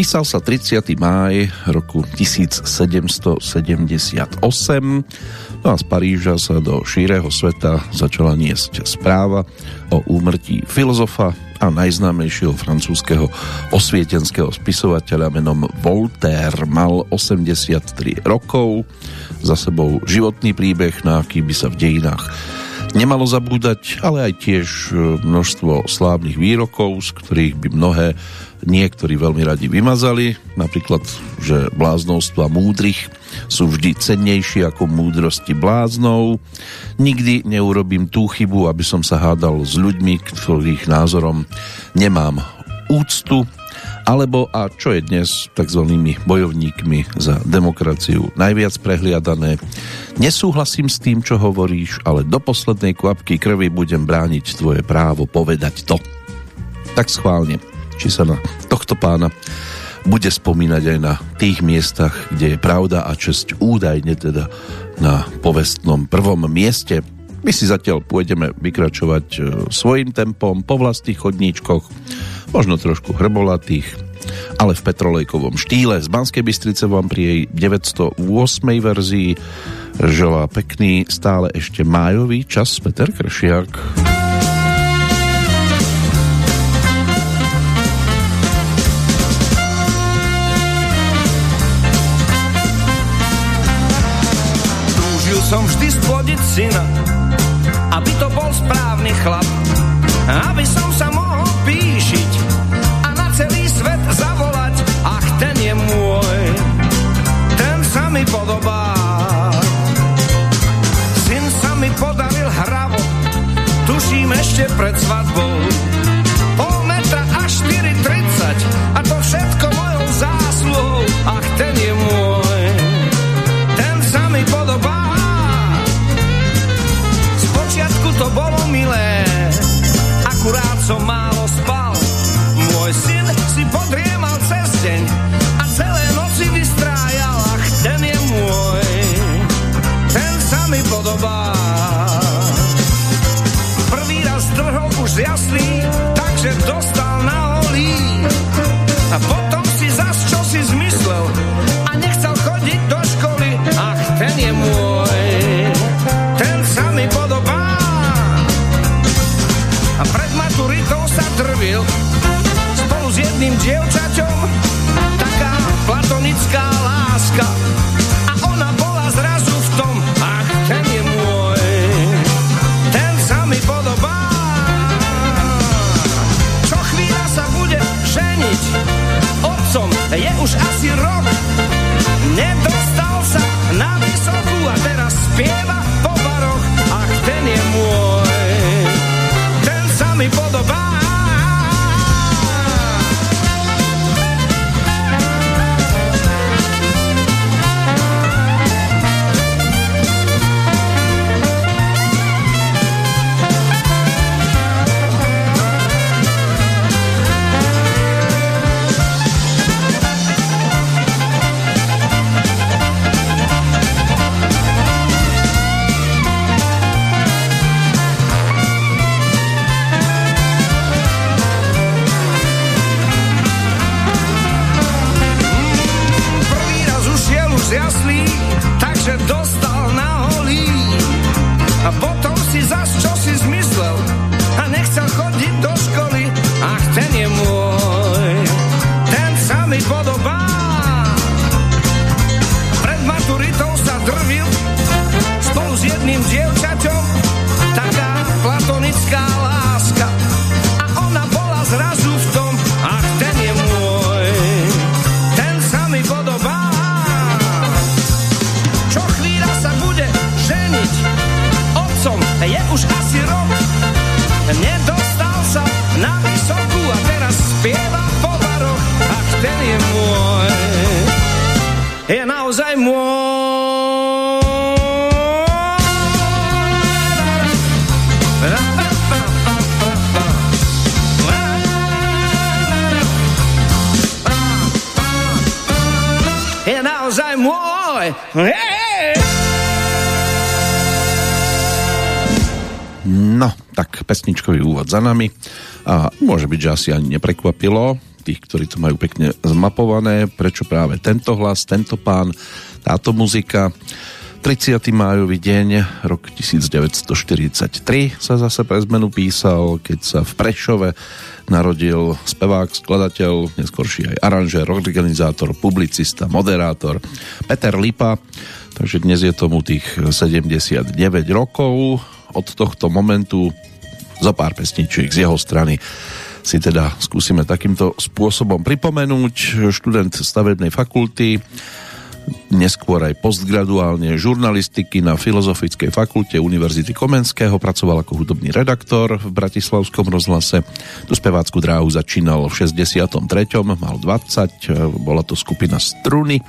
Písal sa 30. máj roku 1778 no a z Paríža sa do šíreho sveta začala niesť správa o úmrtí filozofa a najznámejšieho francúzského osvietenského spisovateľa menom Voltaire. Mal 83 rokov, za sebou životný príbeh, na aký by sa v dejinách nemalo zabúdať, ale aj tiež množstvo slávnych výrokov, z ktorých by mnohé niektorí veľmi radi vymazali, napríklad, že bláznovstva múdrych sú vždy cennejšie ako múdrosti bláznov. Nikdy neurobím tú chybu, aby som sa hádal s ľuďmi, ktorých názorom nemám úctu, alebo a čo je dnes tzv. bojovníkmi za demokraciu najviac prehliadané. Nesúhlasím s tým, čo hovoríš, ale do poslednej kvapky krvi budem brániť tvoje právo povedať to. Tak schválne či sa na tohto pána bude spomínať aj na tých miestach, kde je pravda a česť údajne teda na povestnom prvom mieste. My si zatiaľ pôjdeme vykračovať e, svojim tempom po vlastných chodníčkoch, možno trošku hrbolatých, ale v petrolejkovom štýle. Z Banskej Bystrice vám pri jej 908. verzii želá pekný stále ešte májový čas Peter Kršiak. som vždy splodiť syna, aby to bol správny chlap, aby som sa mohol píšiť a na celý svet zavolať, ach ten je môj, ten sa mi podobá. Syn sa mi podaril hravo, tuším ešte pred svadbou, pol metra až 4,30 a to som málo spal. Môj syn si podriemal cez deň a celé noci vystrájal, ach, ten je môj, ten sa mi podobá. Prvý raz drhol už z jaslí, za nami a môže byť, že asi ani neprekvapilo tých, ktorí to majú pekne zmapované, prečo práve tento hlas, tento pán, táto muzika. 30. májový deň, rok 1943 sa zase pre zmenu písal, keď sa v Prešove narodil spevák, skladateľ, neskôrší aj aranžér, organizátor, publicista, moderátor Peter Lipa. Takže dnes je tomu tých 79 rokov. Od tohto momentu za pár pesničiek z jeho strany si teda skúsime takýmto spôsobom pripomenúť. Študent stavebnej fakulty neskôr aj postgraduálne žurnalistiky na Filozofickej fakulte Univerzity Komenského, pracoval ako hudobný redaktor v Bratislavskom rozhlase. Tu spevácku dráhu začínal v 63. mal 20, bola to skupina Struny.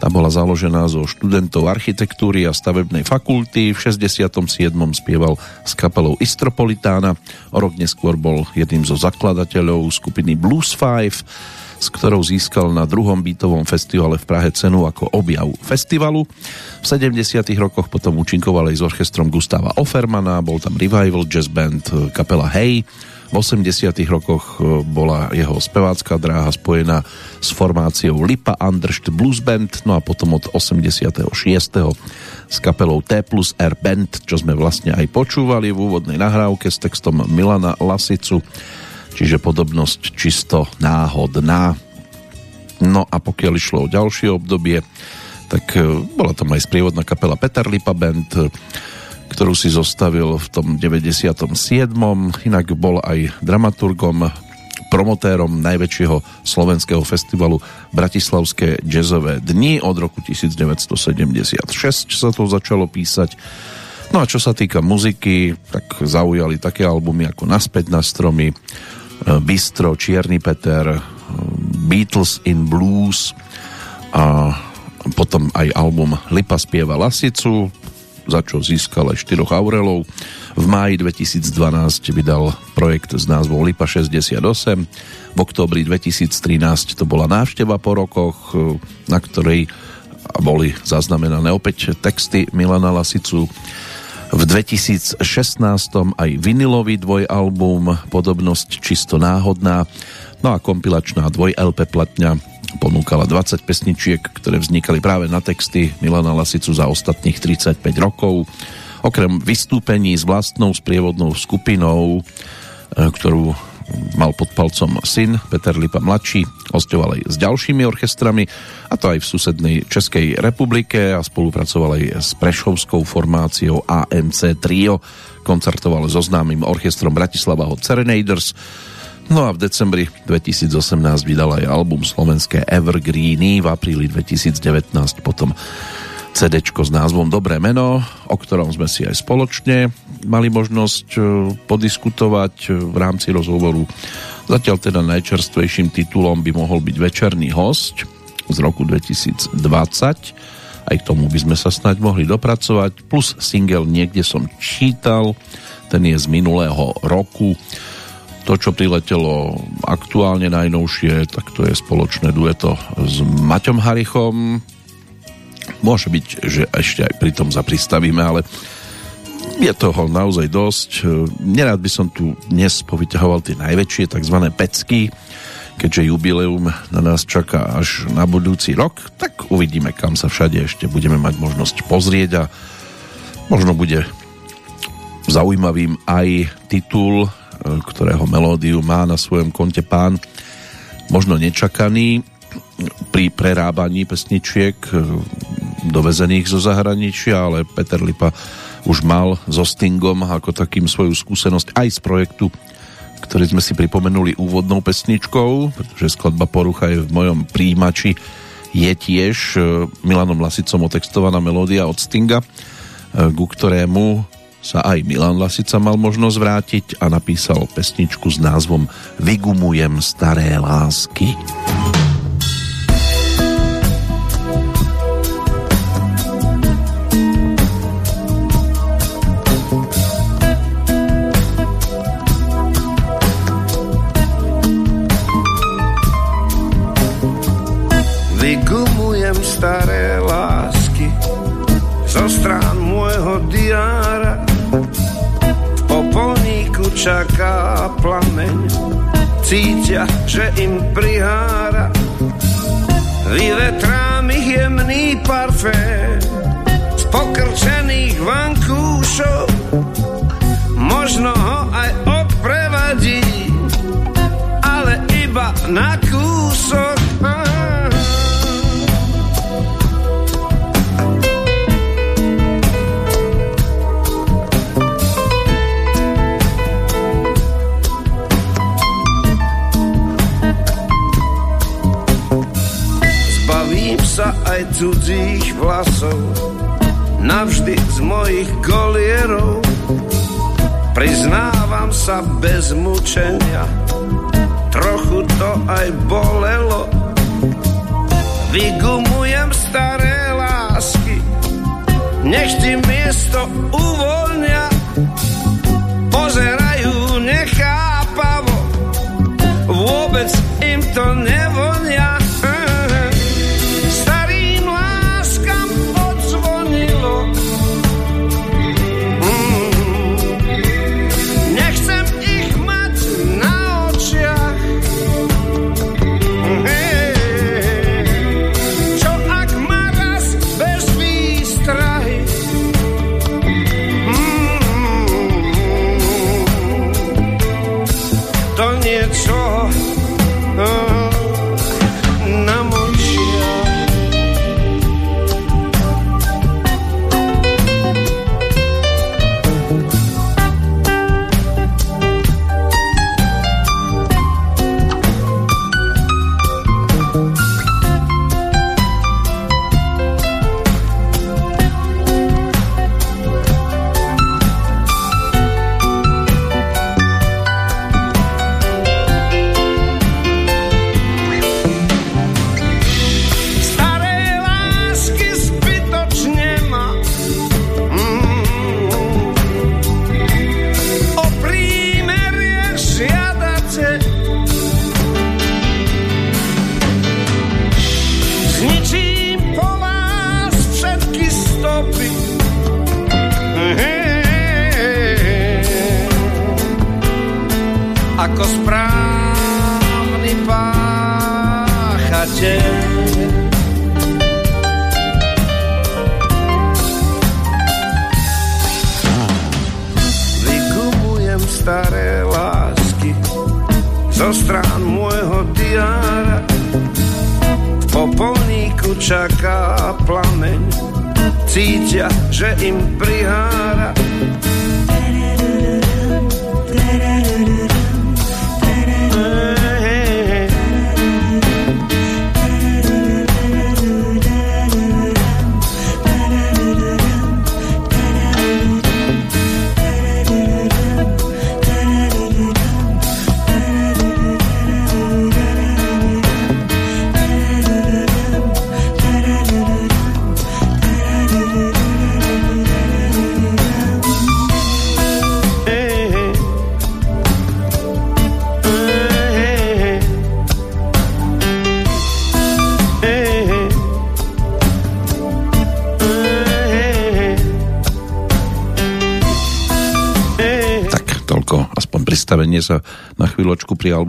Tá bola založená zo študentov architektúry a stavebnej fakulty. V 67. spieval s kapelou Istropolitána. O rok neskôr bol jedným zo zakladateľov skupiny Blues Five s ktorou získal na druhom bytovom festivale v Prahe cenu ako objav festivalu. V 70. rokoch potom účinkoval aj s orchestrom Gustava Offermana, bol tam revival jazz band eh, kapela Hey. V 80. rokoch eh, bola jeho spevácká dráha spojená s formáciou Lipa Underst Blues Band, no a potom od 86. s kapelou T plus R Band, čo sme vlastne aj počúvali v úvodnej nahrávke s textom Milana Lasicu čiže podobnosť čisto náhodná. No a pokiaľ išlo o ďalšie obdobie, tak e, bola tam aj sprievodná kapela Peter Lipa Band, e, ktorú si zostavil v tom 97. Inak bol aj dramaturgom, promotérom najväčšieho slovenského festivalu Bratislavské jazzové dni od roku 1976 sa to začalo písať. No a čo sa týka muziky, tak zaujali také albumy ako Naspäť na stromy, Eh, Bistro, Čierny Peter, eh, Beatles in Blues a potom aj album Lipa spieva Lasicu, za čo získal aj 4 Aurelov. V máji 2012 vydal projekt s názvom Lipa 68. V októbri 2013 to bola návšteva po rokoch, eh, na ktorej boli zaznamenané opäť texty Milana Lasicu v 2016 aj vinilový dvojalbum Podobnosť čisto náhodná, no a kompilačná dvoj LP platňa ponúkala 20 pesničiek, ktoré vznikali práve na texty Milana Lasicu za ostatných 35 rokov. Okrem vystúpení s vlastnou sprievodnou skupinou, e, ktorú mal pod palcom syn Peter Lipa mladší, hostoval aj s ďalšími orchestrami a to aj v susednej Českej republike a spolupracoval aj s prešovskou formáciou AMC Trio, koncertoval so známym orchestrom Bratislava Hot Serenaders No a v decembri 2018 vydal aj album slovenské Evergreeny, v apríli 2019 potom CD s názvom Dobré meno, o ktorom sme si aj spoločne mali možnosť e, podiskutovať e, v rámci rozhovoru. Zatiaľ teda najčerstvejším titulom by mohol byť Večerný host z roku 2020. Aj k tomu by sme sa snáď mohli dopracovať. Plus single Niekde som čítal, ten je z minulého roku. To, čo priletelo aktuálne najnovšie, tak to je spoločné dueto s Maťom Harichom, Môže byť, že ešte aj pri tom zapristavíme, ale je toho naozaj dosť. Nerád by som tu dnes povyťahoval tie najväčšie tzv. pecky, keďže jubileum na nás čaká až na budúci rok, tak uvidíme, kam sa všade ešte budeme mať možnosť pozrieť a možno bude zaujímavým aj titul, ktorého melódiu má na svojom konte pán, možno nečakaný pri prerábaní pesničiek dovezených zo zahraničia, ale Peter Lipa už mal so Stingom ako takým svoju skúsenosť aj z projektu, ktorý sme si pripomenuli úvodnou pesničkou, pretože skladba Porucha je v mojom príjimači je tiež e, Milanom Lasicom otextovaná melódia od Stinga, e, ku ktorému sa aj Milan Lasica mal možnosť vrátiť a napísal pesničku s názvom Vygumujem staré lásky. Čaká plameň cítia, že im prihára. Vyvetrám ich jemný parfém z pokrčených vankúšov. Možno ho aj odprevadí, ale iba na kúsok. sa aj cudzích vlasov, navždy z mojich golierov. Priznávam sa bez mučenia, trochu to aj bolelo. Vygumujem staré lásky, nech ti miesto uvoľnia. Pozerajú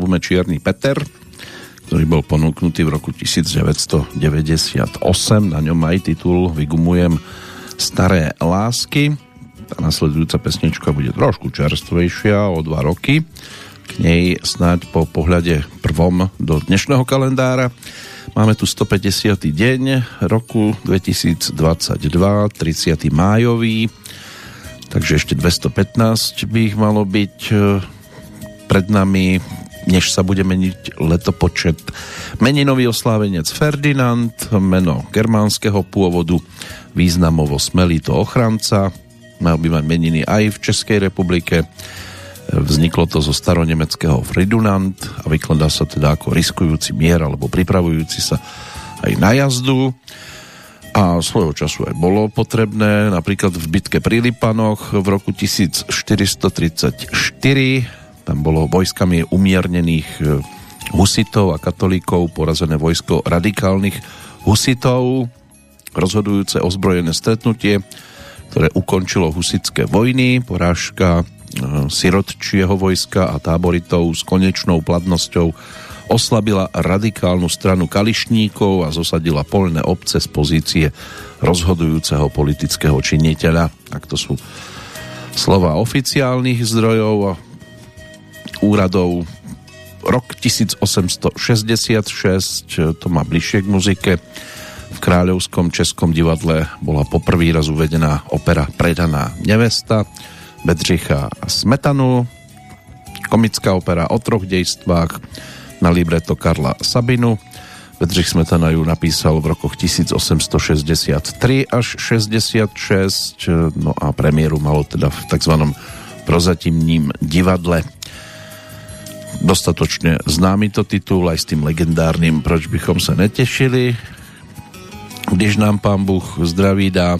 albume Čierny Peter, ktorý bol ponúknutý v roku 1998. Na ňom aj titul Vygumujem staré lásky. Tá nasledujúca pesnička bude trošku čerstvejšia o dva roky. K nej snáď po pohľade prvom do dnešného kalendára. Máme tu 150. deň roku 2022, 30. májový, takže ešte 215 by ich malo byť pred nami, než sa bude meniť letopočet. Meninový oslávenec Ferdinand, meno germánskeho pôvodu, významovo smelý to ochranca, mal by mať meniny aj v Českej republike. Vzniklo to zo staronemeckého Fridunant a vykladá sa teda ako riskujúci mier alebo pripravujúci sa aj na jazdu a svojho času aj bolo potrebné, napríklad v bitke pri Lipanoch v roku 1434 tam bolo vojskami umiernených e, husitov a katolíkov porazené vojsko radikálnych husitov. Rozhodujúce ozbrojené stretnutie, ktoré ukončilo husické vojny. Porážka sirotčieho vojska a táboritov s konečnou platnosťou oslabila radikálnu stranu Kališníkov a zosadila polné obce z pozície rozhodujúceho politického činiteľa. Tak to sú slova oficiálnych zdrojov úradov. Rok 1866, to má bližšie k muzike. V Kráľovskom Českom divadle bola poprvý raz uvedená opera Predaná nevesta Bedřicha Smetanu, komická opera o troch dejstvách, na libreto Karla Sabinu. Bedřich Smetana ju napísal v rokoch 1863 až 66, no a premiéru malo teda v tzv. prozatímním divadle. Dostatočne známy to titul aj s tým legendárnym Proč bychom sa netešili, když nám pán Bůh zdraví dá.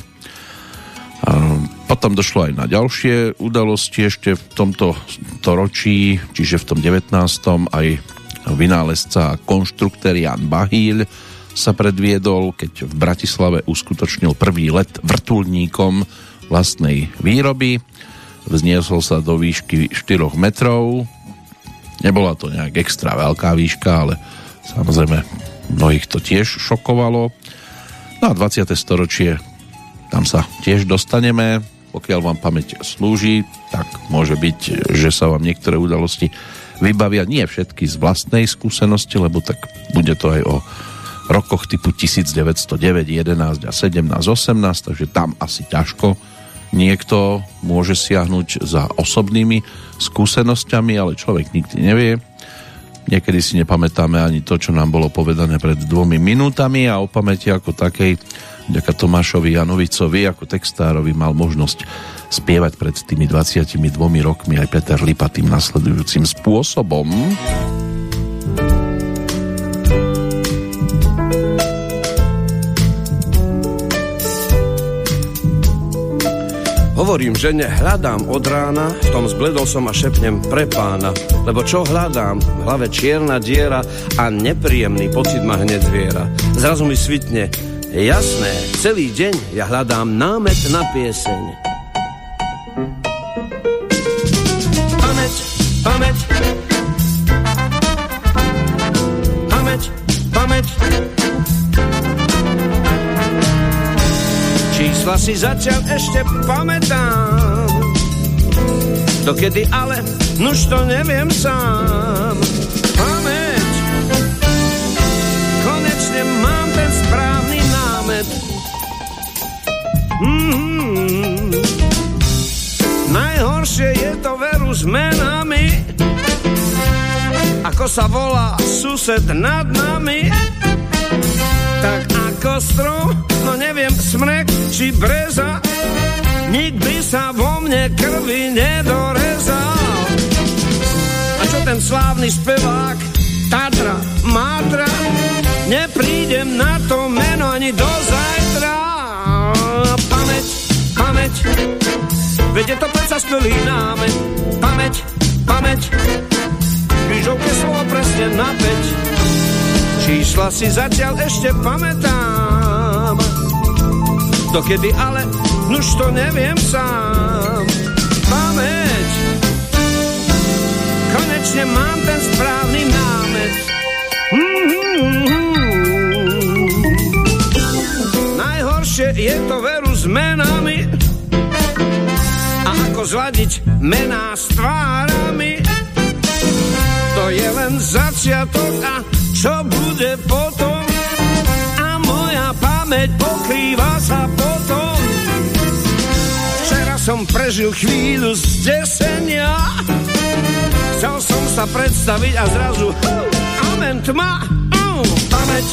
Potom došlo aj na ďalšie udalosti ešte v tomto ročí, čiže v tom 19. aj vynálezca a konštruktér Jan Bahíl sa predviedol, keď v Bratislave uskutočnil prvý let vrtulníkom vlastnej výroby. Vzniesol sa do výšky 4 metrov. Nebola to nejak extra veľká výška, ale samozrejme mnohých to tiež šokovalo. No a 20. storočie, tam sa tiež dostaneme. Pokiaľ vám pamäť slúži, tak môže byť, že sa vám niektoré udalosti vybavia nie všetky z vlastnej skúsenosti, lebo tak bude to aj o rokoch typu 1909, 11 a 17, 18, takže tam asi ťažko niekto môže siahnuť za osobnými skúsenosťami, ale človek nikdy nevie. Niekedy si nepamätáme ani to, čo nám bolo povedané pred dvomi minútami a o pamäti ako takej, ďaká Tomášovi Janovicovi ako textárovi mal možnosť spievať pred tými 22 rokmi aj Peter Lipa tým nasledujúcim spôsobom. Hovorím, že hľadám od rána, v tom zbledol som a šepnem pre pána. Lebo čo hľadám? V hlave čierna diera a nepríjemný pocit ma hneď zviera. Zrazu mi svitne, jasné, celý deň ja hľadám námet na pieseň. pamäť. Pamäť, Čísla si zatiaľ ešte pamätám. Dokedy ale, nuž to neviem sám. Pamäť, konečne mám ten správny námet. Mm-hmm. Najhoršie je to veru zmena ako sa volá sused nad nami, tak ako strom, no neviem, smrek či breza, nikdy sa vo mne krvi nedorezal. A čo ten slávny spevák, Tatra, Matra, neprídem na to meno ani do zajtra. Pamäť, pamäť, veď je to predsa skvelý námet. Pamäť, pamäť, krížovke slovo presne na 5. Čísla si zatiaľ ešte pamätám. Dokedy ale, nuž to neviem sám. Pamäť, konečne mám ten správny námet. Najhoršie je to veru s menami a ako zladiť mená s tvárami to je len začiatok a čo bude potom? Pamäť pokrýva sa potom. Včera som prežil chvíľu zdesenia, chcel som sa predstaviť a zrazu amen tma, uh, pamäť,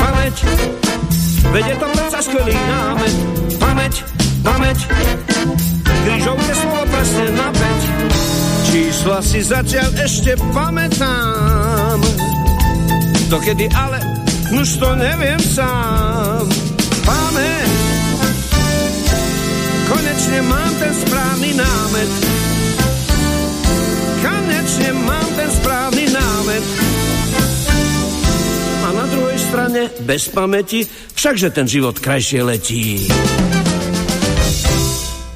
pamäť, veď je to predsa skvelý námet, pamäť, pamäť, krížovke slovo presne na peť. Čísla si zatiaľ ešte pamätám. Dokedy ale, už to neviem sám. Konečne mám ten správny námet. Konečne mám ten správny námet. A na druhej strane, bez pamäti, všakže ten život krajšie letí.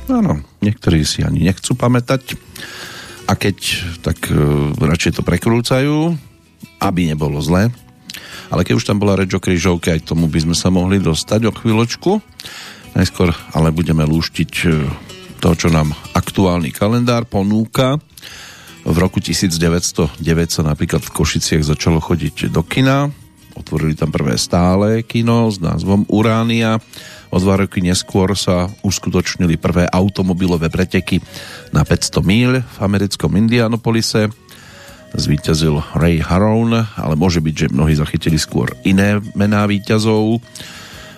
Áno, niektorí si ani nechcú pamätať a keď, tak e, radšej to prekrúcajú, aby nebolo zlé. Ale keď už tam bola reč o križovke, aj tomu by sme sa mohli dostať o chvíľočku. Najskôr ale budeme lúštiť e, to, čo nám aktuálny kalendár ponúka. V roku 1909 sa napríklad v Košiciach začalo chodiť do kina. Otvorili tam prvé stále kino s názvom Uránia O dva roky neskôr sa uskutočnili prvé automobilové preteky na 500 míľ v americkom Indianapolise. Zvíťazil Ray Harron, ale môže byť, že mnohí zachytili skôr iné mená víťazov.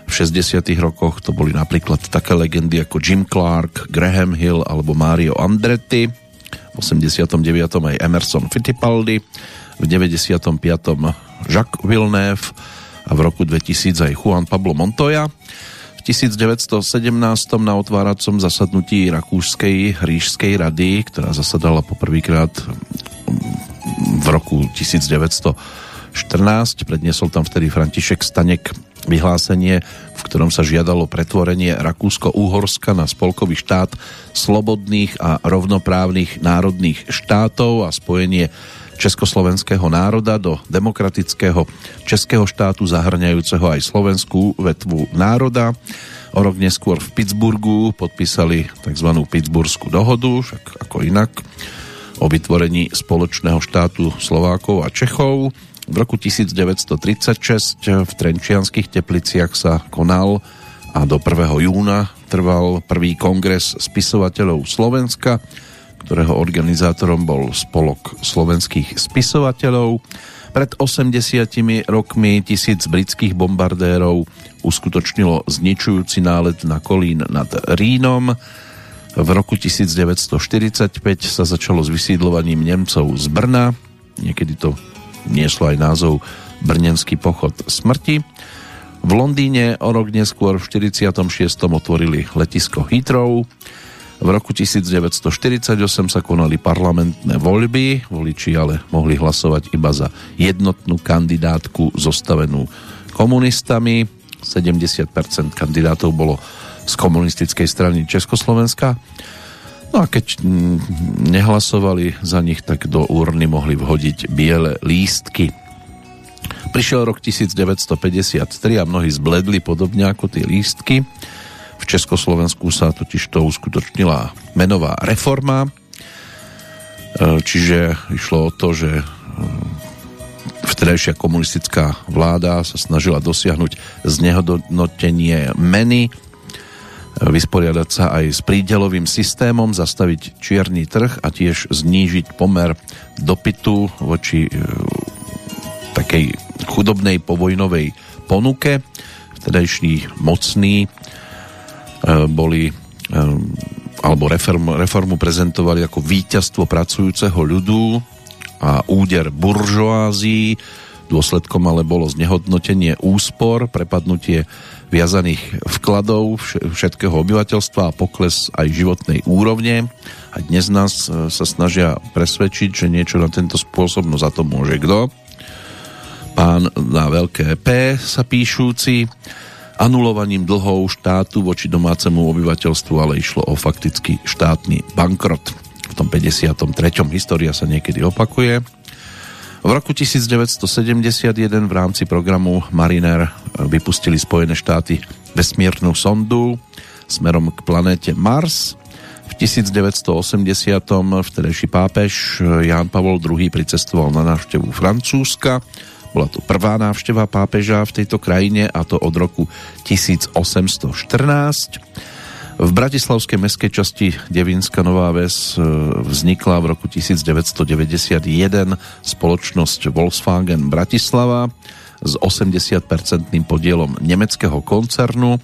V 60. rokoch to boli napríklad také legendy ako Jim Clark, Graham Hill alebo Mario Andretti. V 89. aj Emerson Fittipaldi. V 95. Jacques Villeneuve a v roku 2000 aj Juan Pablo Montoya. 1917 na otváracom zasadnutí Rakúskej ríšskej rady, ktorá zasadala poprvýkrát v roku 1914. Predniesol tam vtedy František Stanek vyhlásenie, v ktorom sa žiadalo pretvorenie Rakúsko-Úhorska na spolkový štát slobodných a rovnoprávnych národných štátov a spojenie československého národa do demokratického českého štátu zahrňajúceho aj slovenskú vetvu národa. O rok neskôr v Pittsburghu podpísali tzv. Pittsburghskú dohodu, však ako inak, o vytvorení spoločného štátu Slovákov a Čechov. V roku 1936 v Trenčianských tepliciach sa konal a do 1. júna trval prvý kongres spisovateľov Slovenska, ktorého organizátorom bol Spolok slovenských spisovateľov. Pred 80 rokmi tisíc britských bombardérov uskutočnilo zničujúci nálet na Kolín nad Rínom. V roku 1945 sa začalo s vysídlovaním Nemcov z Brna. Niekedy to nieslo aj názov Brnenský pochod smrti. V Londýne o rok neskôr v 46. otvorili letisko Heathrow. V roku 1948 sa konali parlamentné voľby, voliči ale mohli hlasovať iba za jednotnú kandidátku zostavenú komunistami. 70% kandidátov bolo z komunistickej strany Československa. No a keď nehlasovali za nich, tak do úrny mohli vhodiť biele lístky. Prišiel rok 1953 a mnohí zbledli podobne ako tie lístky. V Československu sa totiž to uskutočnila menová reforma, e, čiže išlo o to, že e, vtedajšia komunistická vláda sa snažila dosiahnuť znehodnotenie meny, vysporiadať sa aj s prídelovým systémom, zastaviť čierny trh a tiež znížiť pomer dopytu voči takej chudobnej povojnovej ponuke. Vtedajší mocný E, boli e, alebo reformu, reformu prezentovali ako víťazstvo pracujúceho ľudu a úder buržoázii. Dôsledkom ale bolo znehodnotenie úspor, prepadnutie viazaných vkladov všetkého obyvateľstva a pokles aj životnej úrovne. A dnes nás e, sa snažia presvedčiť, že niečo na tento spôsob, no za to môže kto. Pán na veľké P sa píšúci anulovaním dlhov štátu voči domácemu obyvateľstvu, ale išlo o fakticky štátny bankrot. V tom 53. história sa niekedy opakuje. V roku 1971 v rámci programu Mariner vypustili Spojené štáty vesmírnu sondu smerom k planéte Mars. V 1980. vtedejší pápež Ján Pavol II pricestoval na návštevu Francúzska bola to prvá návšteva pápeža v tejto krajine a to od roku 1814. V bratislavskej meskej časti Devínska Nová Ves e, vznikla v roku 1991 spoločnosť Volkswagen Bratislava s 80-percentným podielom nemeckého koncernu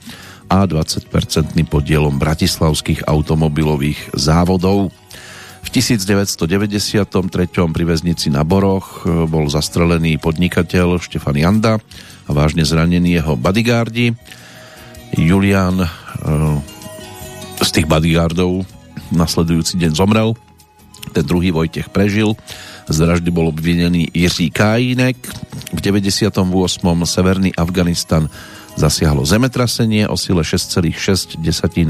a 20-percentným podielom bratislavských automobilových závodov. V 1993. pri väznici na Boroch e, bol zastrelený podnikateľ Štefan Janda a vážne zranený jeho bodyguardi. Julian e, z tých bodyguardov nasledujúci deň zomrel. Ten druhý Vojtech prežil. Z vraždy bol obvinený Jiří Kájinek. V 98. Severný Afganistan zasiahlo zemetrasenie o sile 6,6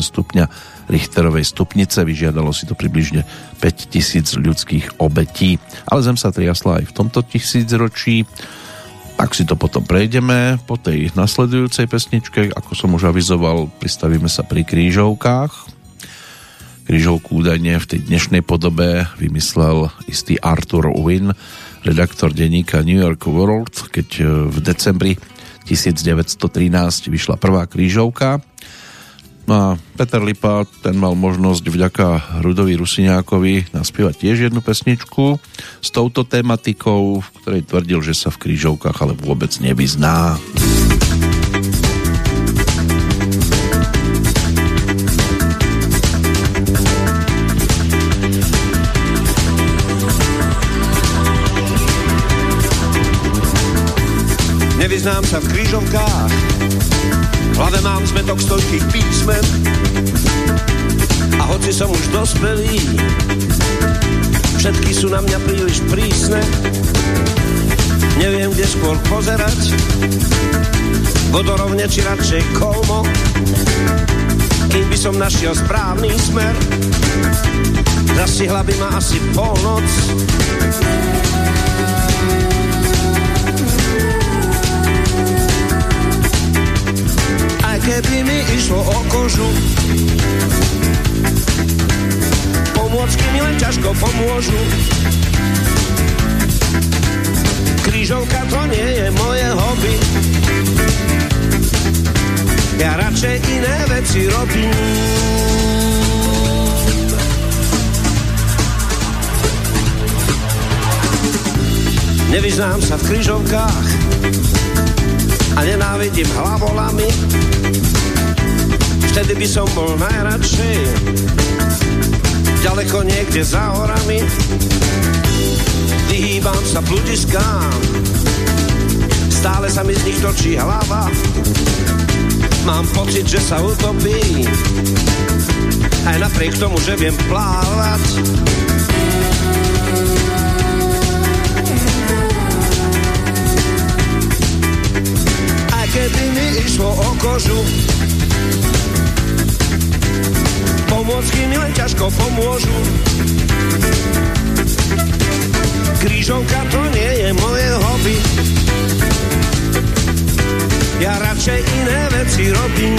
stupňa Richterovej stupnice. Vyžiadalo si to približne 5000 ľudských obetí. Ale zem sa triasla aj v tomto tisícročí. Tak si to potom prejdeme po tej nasledujúcej pesničke. Ako som už avizoval, pristavíme sa pri krížovkách. Krížovku údajne v tej dnešnej podobe vymyslel istý Arthur Wynn, redaktor denníka New York World, keď v decembri 1913 vyšla prvá krížovka. No a Peter Lipa, ten mal možnosť vďaka Rudovi Rusiňákovi naspievať tiež jednu pesničku s touto tematikou, v ktorej tvrdil, že sa v krížovkách ale vôbec nevyzná. Nevyznám sa v krížovkách, v hlave mám zmetok stojkých písmen a hoci som už dospelý, všetky sú na mňa príliš prísne. Neviem, kde skôr pozerať, vodorovne či radšej kolmo, kým by som našiel správny smer. Zastihla by ma asi polnoc, Nevyznám sa v krížovkách a nenávidím hlavolami vtedy by som bol najradšej ďaleko niekde za horami. Vyhýbam sa bludiskám, stále sa mi z nich točí hlava. Mám pocit, že sa utopí, aj napriek tomu, že viem plávať. Išlo o kožu, Pomôcky mi len ťažko pomôžu. Krížovka to nie je moje hobby. Ja radšej iné veci robím.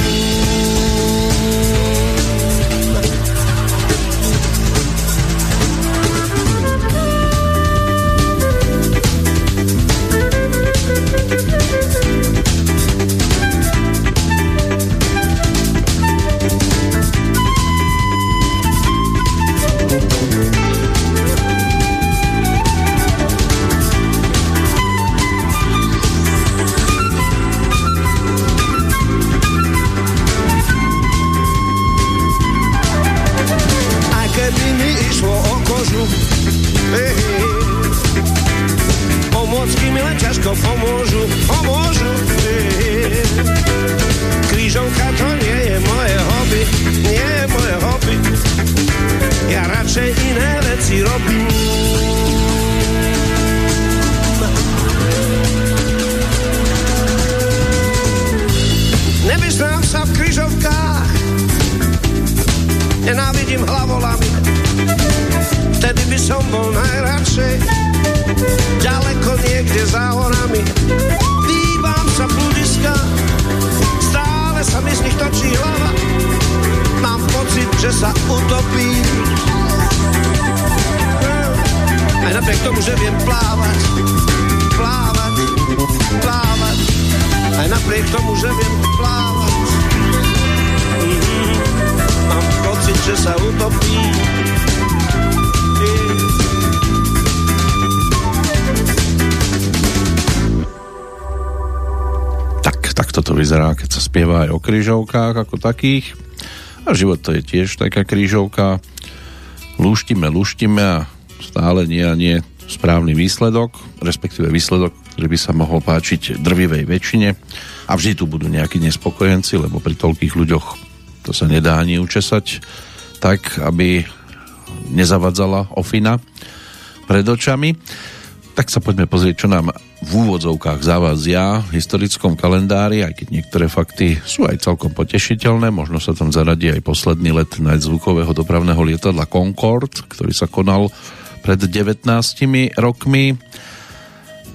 Spieva aj o krížovkách ako takých. A život to je tiež taká krížovka. Lúštime, lúštime a stále nie a nie správny výsledok, respektíve výsledok, ktorý by sa mohol páčiť drvivej väčšine. A vždy tu budú nejakí nespokojenci, lebo pri toľkých ľuďoch to sa nedá ani učesať tak, aby nezavadzala ofina pred očami. Tak sa poďme pozrieť, čo nám v úvodzovkách zavázia v historickom kalendári, aj keď niektoré fakty sú aj celkom potešiteľné. Možno sa tam zaradí aj posledný let najzvukového dopravného lietadla Concorde, ktorý sa konal pred 19 rokmi.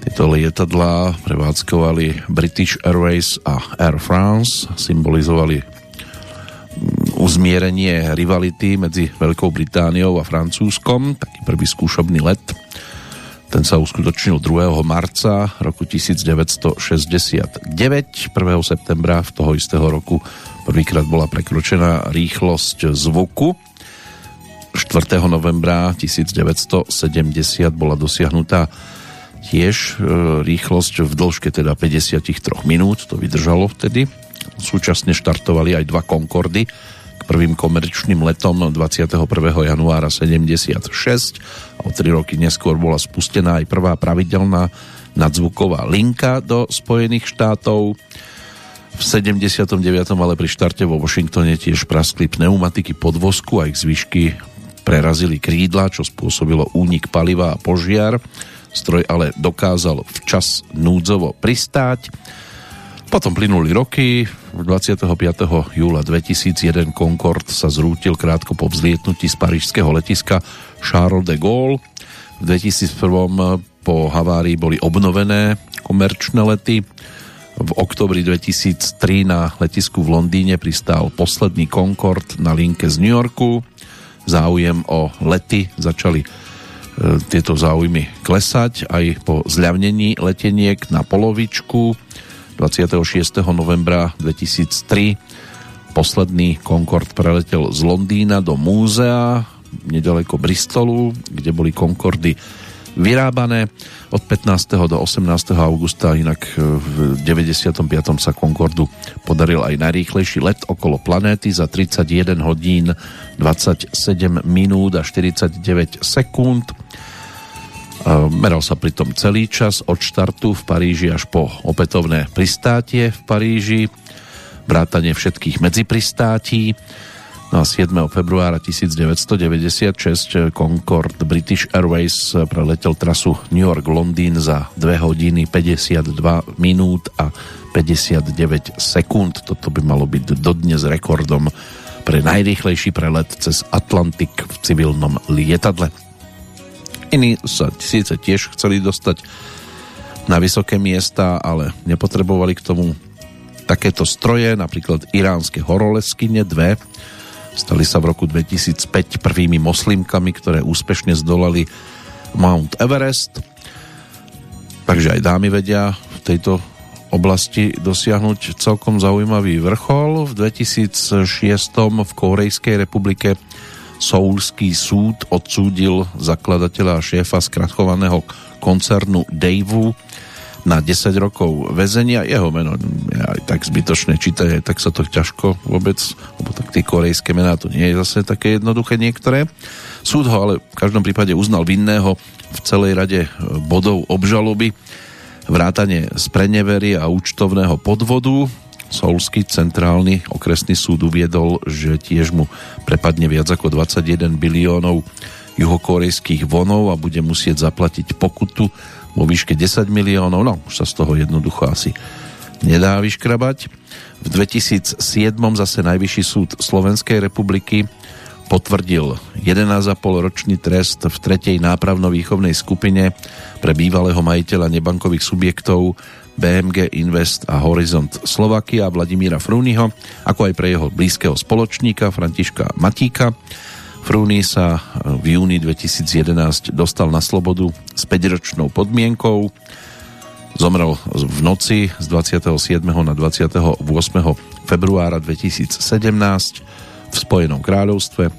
Tieto lietadlá prevádzkovali British Airways a Air France, symbolizovali mm, uzmierenie rivality medzi Veľkou Britániou a Francúzskom, taký prvý skúšobný let ten sa uskutočnil 2. marca roku 1969. 1. septembra v toho istého roku prvýkrát bola prekročená rýchlosť zvuku. 4. novembra 1970 bola dosiahnutá tiež e, rýchlosť v dĺžke teda 53 minút, to vydržalo vtedy. Súčasne štartovali aj dva Concordy, prvým komerčným letom 21. januára 76 a o tri roky neskôr bola spustená aj prvá pravidelná nadzvuková linka do Spojených štátov. V 79. ale pri štarte vo Washingtone tiež praskli pneumatiky podvozku a ich zvyšky prerazili krídla, čo spôsobilo únik paliva a požiar. Stroj ale dokázal včas núdzovo pristáť potom plynuli roky, 25. júla 2001 Concorde sa zrútil krátko po vzlietnutí z parížského letiska Charles de Gaulle. V 2001 po havárii boli obnovené komerčné lety. V oktobri 2003 na letisku v Londýne pristál posledný Concorde na linke z New Yorku. Záujem o lety začali e, tieto záujmy klesať aj po zľavnení leteniek na polovičku 26. novembra 2003 posledný Concorde preletel z Londýna do múzea nedaleko Bristolu, kde boli Concordy vyrábané. Od 15. do 18. augusta inak v 95. sa Concordu podaril aj najrýchlejší let okolo planéty za 31 hodín 27 minút a 49 sekúnd Meral sa pritom celý čas od štartu v Paríži až po opätovné pristátie v Paríži, vrátanie všetkých medzipristáti. No a 7. februára 1996 Concorde British Airways preletel trasu New York-Londýn za 2 hodiny 52 minút a 59 sekúnd. Toto by malo byť dodnes rekordom pre najrýchlejší prelet cez Atlantik v civilnom lietadle. Iní sa síce tiež chceli dostať na vysoké miesta, ale nepotrebovali k tomu takéto stroje, napríklad iránske horoleskyne dve, stali sa v roku 2005 prvými moslimkami, ktoré úspešne zdolali Mount Everest. Takže aj dámy vedia v tejto oblasti dosiahnuť celkom zaujímavý vrchol. V 2006 v Korejskej republike Soulský súd odsúdil zakladateľa a šéfa skrachovaného koncernu Daveu na 10 rokov väzenia. Jeho meno je aj tak zbytočné čítať, tak sa to ťažko vôbec, lebo tak tie korejské mená to nie je zase také jednoduché niektoré. Súd ho ale v každom prípade uznal vinného v celej rade bodov obžaloby, vrátane z prenevery a účtovného podvodu, Solský centrálny okresný súd uviedol, že tiež mu prepadne viac ako 21 biliónov juhokorejských vonov a bude musieť zaplatiť pokutu vo výške 10 miliónov. No, už sa z toho jednoducho asi nedá vyškrabať. V 2007 zase Najvyšší súd Slovenskej republiky potvrdil 11,5 ročný trest v tretej nápravno-výchovnej skupine pre bývalého majiteľa nebankových subjektov BMG Invest a Horizont Slovakia Vladimíra Frúniho, ako aj pre jeho blízkeho spoločníka Františka Matíka. Frúny sa v júni 2011 dostal na slobodu s 5-ročnou podmienkou. Zomrel v noci z 27. na 28. februára 2017 v Spojenom kráľovstve.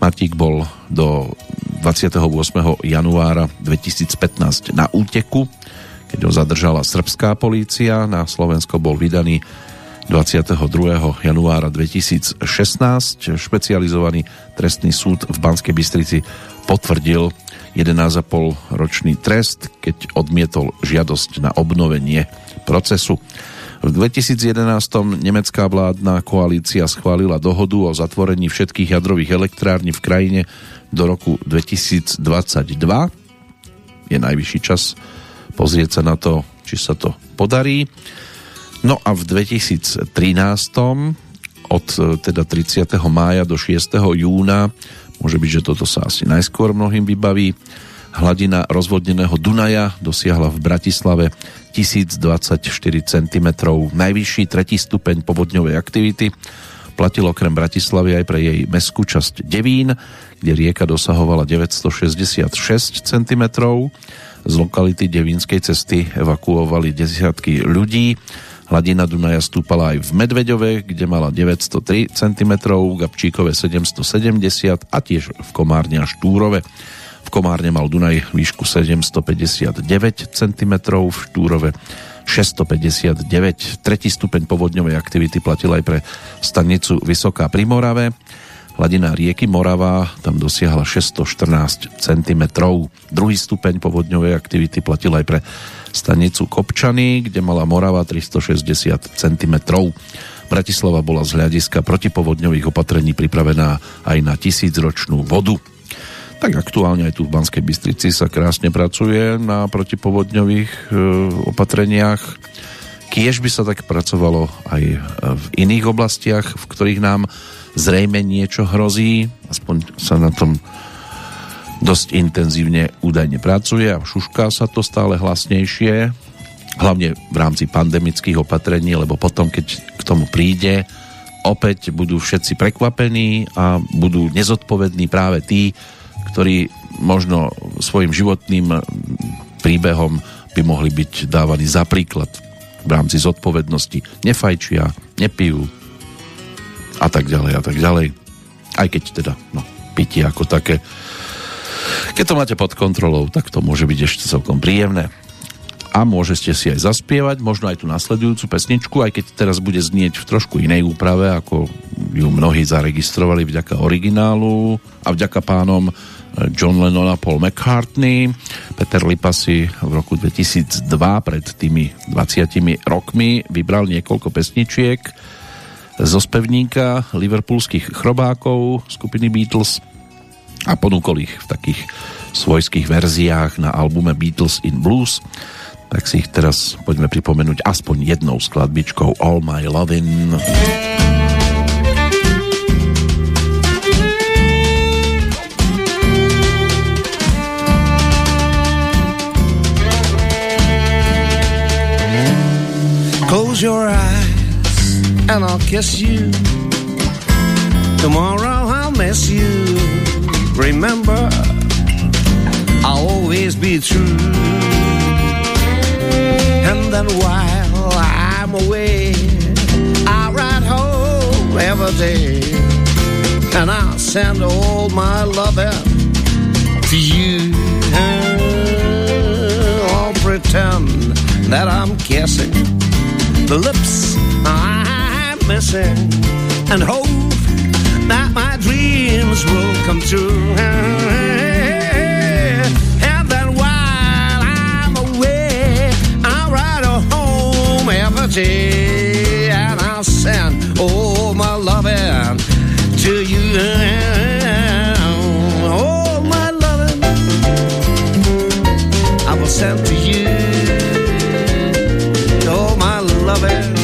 Matík bol do 28. januára 2015 na úteku keď ho zadržala srbská polícia. Na Slovensko bol vydaný 22. januára 2016. Špecializovaný trestný súd v Banskej Bystrici potvrdil 11,5 ročný trest, keď odmietol žiadosť na obnovenie procesu. V 2011 nemecká vládna koalícia schválila dohodu o zatvorení všetkých jadrových elektrární v krajine do roku 2022. Je najvyšší čas pozrieť sa na to, či sa to podarí. No a v 2013 od teda 30. mája do 6. júna môže byť, že toto sa asi najskôr mnohým vybaví hladina rozvodneného Dunaja dosiahla v Bratislave 1024 cm. Najvyšší tretí stupeň povodňovej aktivity platil okrem Bratislavy aj pre jej meskú časť Devín, kde rieka dosahovala 966 cm. Z lokality Devínskej cesty evakuovali desiatky ľudí. Hladina Dunaja stúpala aj v Medveďove, kde mala 903 cm, Gabčíkove 770 a tiež v Komárne a Štúrove. V Komárne mal Dunaj výšku 759 cm, v Štúrove 659. Tretí stupeň povodňovej aktivity platil aj pre stanicu Vysoká pri Morave. Hladina rieky Morava tam dosiahla 614 cm. Druhý stupeň povodňovej aktivity platil aj pre stanicu Kopčany, kde mala Morava 360 cm. Bratislava bola z hľadiska protipovodňových opatrení pripravená aj na tisícročnú vodu. Tak aktuálne aj tu v Banskej Bystrici sa krásne pracuje na protipovodňových e, opatreniach. Kiež by sa tak pracovalo aj v iných oblastiach, v ktorých nám zrejme niečo hrozí. Aspoň sa na tom dosť intenzívne údajne pracuje a šušká sa to stále hlasnejšie, hlavne v rámci pandemických opatrení, lebo potom, keď k tomu príde, opäť budú všetci prekvapení a budú nezodpovední práve tí, ktorí možno svojim životným príbehom by mohli byť dávaní za príklad v rámci zodpovednosti. Nefajčia, nepijú a tak ďalej a tak ďalej. Aj keď teda, no, pitie ako také. Keď to máte pod kontrolou, tak to môže byť ešte celkom príjemné. A môžete si aj zaspievať, možno aj tú nasledujúcu pesničku, aj keď teraz bude znieť v trošku inej úprave, ako ju mnohí zaregistrovali vďaka originálu a vďaka pánom John Lennon a Paul McCartney. Peter Lipa si v roku 2002 pred tými 20 rokmi vybral niekoľko pesničiek zo spevníka liverpoolských chrobákov skupiny Beatles a ponúkol ich v takých svojských verziách na albume Beatles in Blues tak si ich teraz poďme pripomenúť aspoň jednou skladbičkou All My Lovin'. Close your eyes and I'll kiss you. Tomorrow I'll miss you. Remember, I'll always be true. And then while I'm away, I ride home every day. And I'll send all my loving to you. I'll pretend that I'm kissing the lips I'm missing and hope that my dreams will come true. And then while I'm away, I'll ride home every day and I'll send all my loving to you. All my loving I will send to you. Oh, my loving.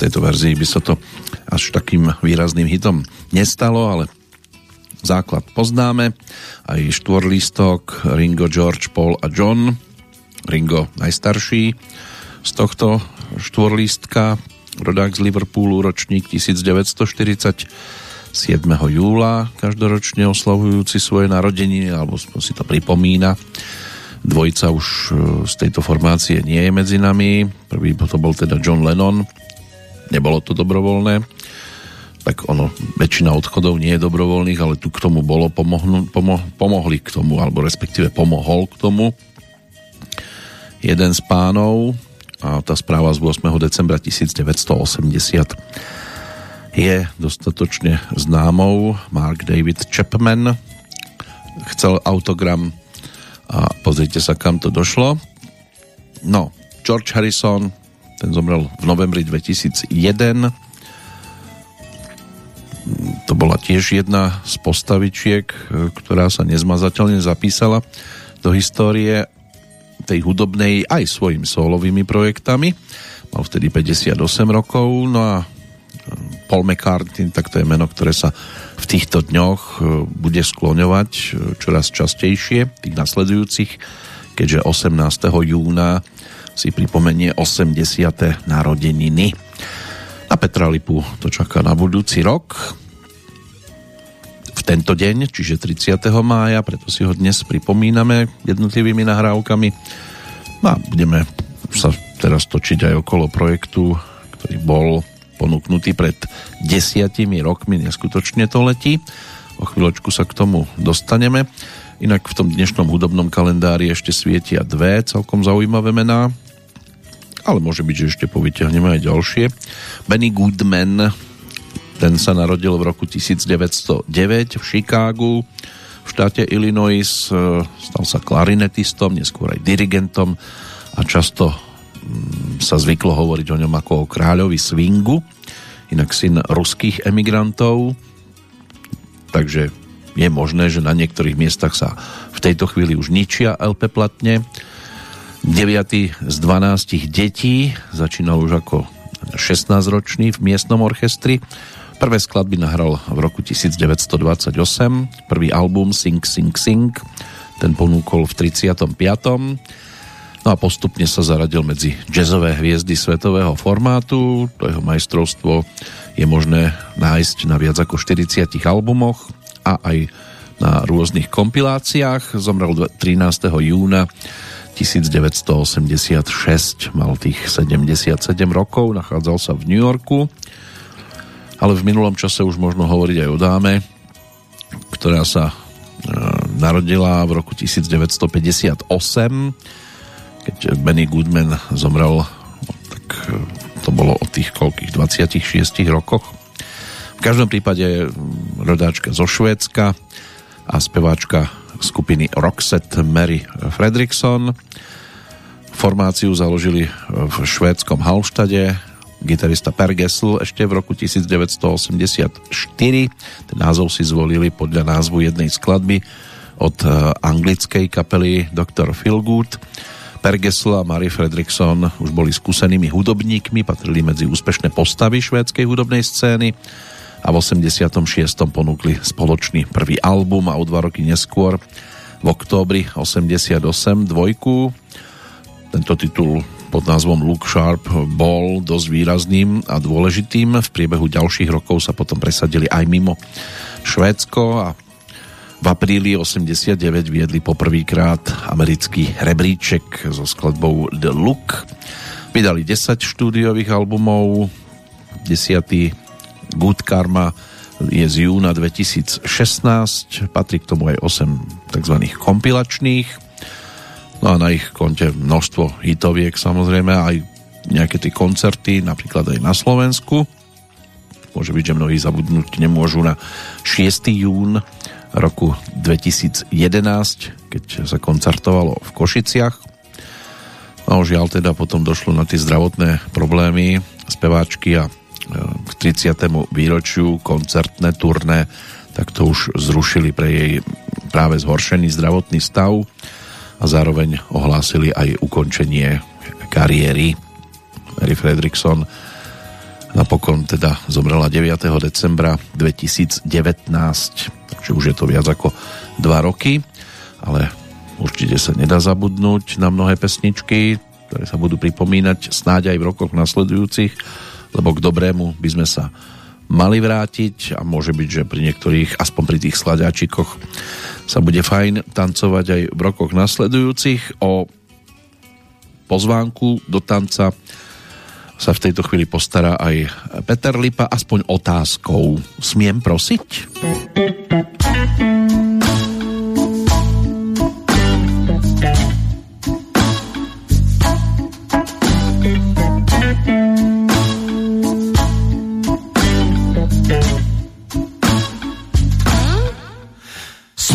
Tejto verzii by sa to až takým výrazným hitom nestalo, ale základ poznáme. Aj štvorlistok Ringo, George, Paul a John. Ringo najstarší z tohto štvorlistka, rodák z Liverpoolu, ročník 1947. júla, každoročne oslavujúci svoje narodeniny, alebo si to pripomína. Dvojica už e, z tejto formácie nie je medzi nami. Prvý to bol teda John Lennon. Nebolo to dobrovoľné. Tak ono, väčšina odchodov nie je dobrovoľných, ale tu k tomu bolo, pomohnu, pomo, pomohli k tomu, alebo respektíve pomohol k tomu jeden z pánov a tá správa z 8. decembra 1980 je dostatočne známou. Mark David Chapman chcel autogram a pozrite sa, kam to došlo. No, George Harrison, ten zomrel v novembri 2001. To bola tiež jedna z postavičiek, ktorá sa nezmazateľne zapísala do histórie tej hudobnej aj svojimi solovými projektami. Mal vtedy 58 rokov, no a Paul McCartney, tak to je meno, ktoré sa v týchto dňoch e, bude skloňovať e, čoraz častejšie, tých nasledujúcich, keďže 18. júna si pripomenie 80. narodeniny. Na Petra Lipu to čaká na budúci rok. V tento deň, čiže 30. mája, preto si ho dnes pripomíname jednotlivými nahrávkami. No a budeme sa teraz točiť aj okolo projektu, ktorý bol ponúknutý pred desiatimi rokmi, neskutočne to letí. O chvíľočku sa k tomu dostaneme. Inak v tom dnešnom hudobnom kalendári ešte svietia dve celkom zaujímavé mená, ale môže byť, že ešte povyťahneme aj ďalšie. Benny Goodman, ten sa narodil v roku 1909 v Chicagu, v štáte Illinois, stal sa klarinetistom, neskôr aj dirigentom a často Mm, sa zvyklo hovoriť o ňom ako o kráľovi swingu, inak syn ruských emigrantov, takže je možné, že na niektorých miestach sa v tejto chvíli už ničia LP platne. 9. z 12 detí začínal už ako 16-ročný v miestnom orchestri. Prvé skladby nahral v roku 1928, prvý album Sing Sing Sing, ten ponúkol v 35. No a postupne sa zaradil medzi jazzové hviezdy svetového formátu. To jeho majstrovstvo je možné nájsť na viac ako 40 albumoch a aj na rôznych kompiláciách. Zomrel 13. júna 1986, mal tých 77 rokov, nachádzal sa v New Yorku, ale v minulom čase už možno hovoriť aj o dáme, ktorá sa e, narodila v roku 1958 keď Benny Goodman zomrel, tak e, to bolo o tých koľkých 26 rokoch. V každom prípade rodáčka zo Švédska a speváčka skupiny Roxette Mary Fredrickson. Formáciu založili v švédskom Halštade gitarista Per Gessel ešte v roku 1984. Ten názov si zvolili podľa názvu jednej skladby od e, anglickej kapely Dr. Feelgood. Pergesl a Mary Fredrickson už boli skúsenými hudobníkmi, patrili medzi úspešné postavy švédskej hudobnej scény a v 86. ponúkli spoločný prvý album a o dva roky neskôr v októbri 88 dvojku. Tento titul pod názvom Look Sharp bol dosť výrazným a dôležitým. V priebehu ďalších rokov sa potom presadili aj mimo Švédsko a v apríli 89 viedli poprvýkrát americký rebríček so skladbou The Look. Vydali 10 štúdiových albumov, 10. Good Karma je z júna 2016, patrí k tomu aj 8 tzv. kompilačných, no a na ich konte množstvo hitoviek samozrejme, aj nejaké tie koncerty, napríklad aj na Slovensku. Môže byť, že mnohí zabudnúť nemôžu na 6. jún roku 2011, keď sa koncertovalo v Košiciach. No žiaľ teda potom došlo na tie zdravotné problémy speváčky a k 30. výročiu koncertné turné tak to už zrušili pre jej práve zhoršený zdravotný stav a zároveň ohlásili aj ukončenie kariéry. Mary Fredrickson napokon teda zomrela 9. decembra 2019, takže už je to viac ako 2 roky, ale určite sa nedá zabudnúť na mnohé pesničky, ktoré sa budú pripomínať snáď aj v rokoch nasledujúcich, lebo k dobrému by sme sa mali vrátiť a môže byť, že pri niektorých, aspoň pri tých sladiačikoch sa bude fajn tancovať aj v rokoch nasledujúcich. O pozvánku do tanca sa v tejto chvíli postará aj Peter Lipa, aspoň otázkou. Smiem prosiť?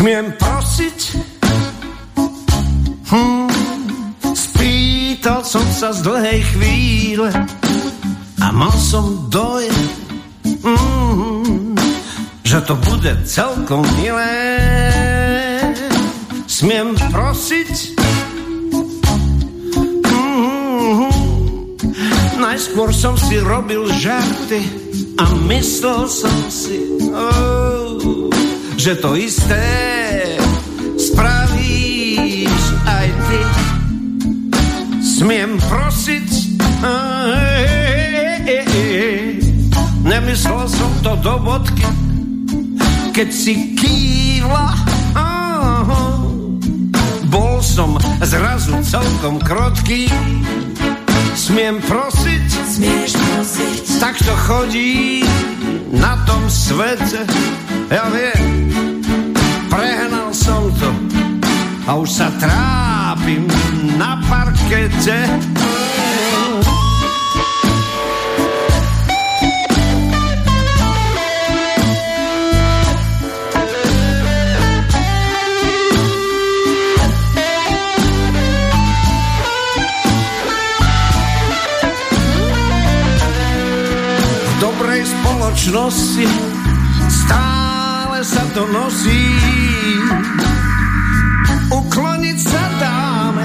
Smiem prosiť? Hm, spýtal som sa z dlhej chvíle a mal som dojem, mm, že to bude celkom milé. Smiem prosiť? Mm, najskôr som si robil žarty a myslel som si, oh, že to isté spravíš aj ty. Smiem prosiť, nemyslel som to do bodky, keď si kývla. Bol som zrazu celkom krotký, smiem prosiť, Tak to chodí na tom svete. Ja viem, prehnal som to a už sa trápim na parkete. Spoločnosti stále sa to nosí. Ukloniť sa dáme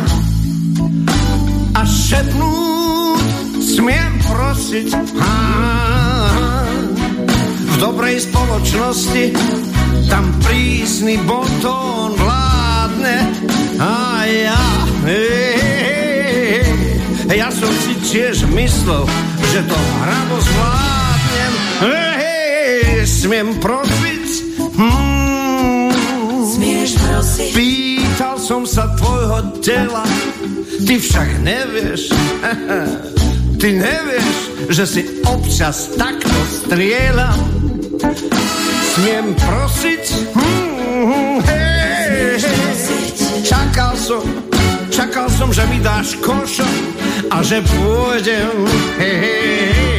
a šepnúť smiem prosiť. Á, v dobrej spoločnosti tam prísny botón vládne a ja hej, ja som si tiež myslel, že to hrabo zvládnem. Hej, hej, smiem prosiť. Smieš prosiť, Pýtal som sa tvojho tela, ty však nevieš, ty nevieš, že si občas takto strieľam. Smiem prosiť, hmm, hej, hej, čakal som, čakal som, že mi dáš košo a že pôjdem, hej, hej, hej,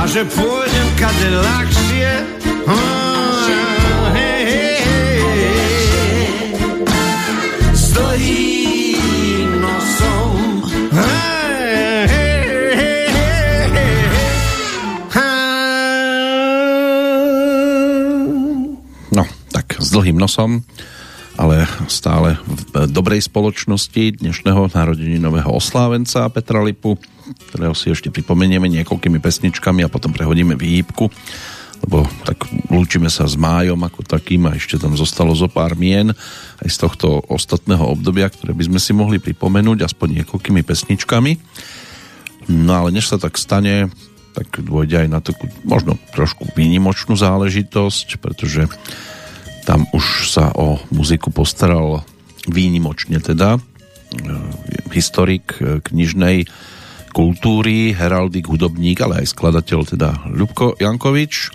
a že pôjdem kade ľahšie. Ah, hej, hej, hej. S dlhým nosom. No, tak s dlhým nosom, ale stále v dobrej spoločnosti dnešného narodeninového oslávenca Petra Lipu, ktorého si ešte pripomenieme niekoľkými pesničkami a potom prehodíme výhybku, lebo tak lúčime sa s májom ako takým a ešte tam zostalo zo pár mien aj z tohto ostatného obdobia, ktoré by sme si mohli pripomenúť aspoň niekoľkými pesničkami. No ale než sa tak stane, tak dôjde aj na takú možno trošku výnimočnú záležitosť, pretože tam už sa o muziku postaral výnimočne teda. E, historik e, knižnej kultúry, heraldik, hudobník, ale aj skladateľ teda Ľubko Jankovič,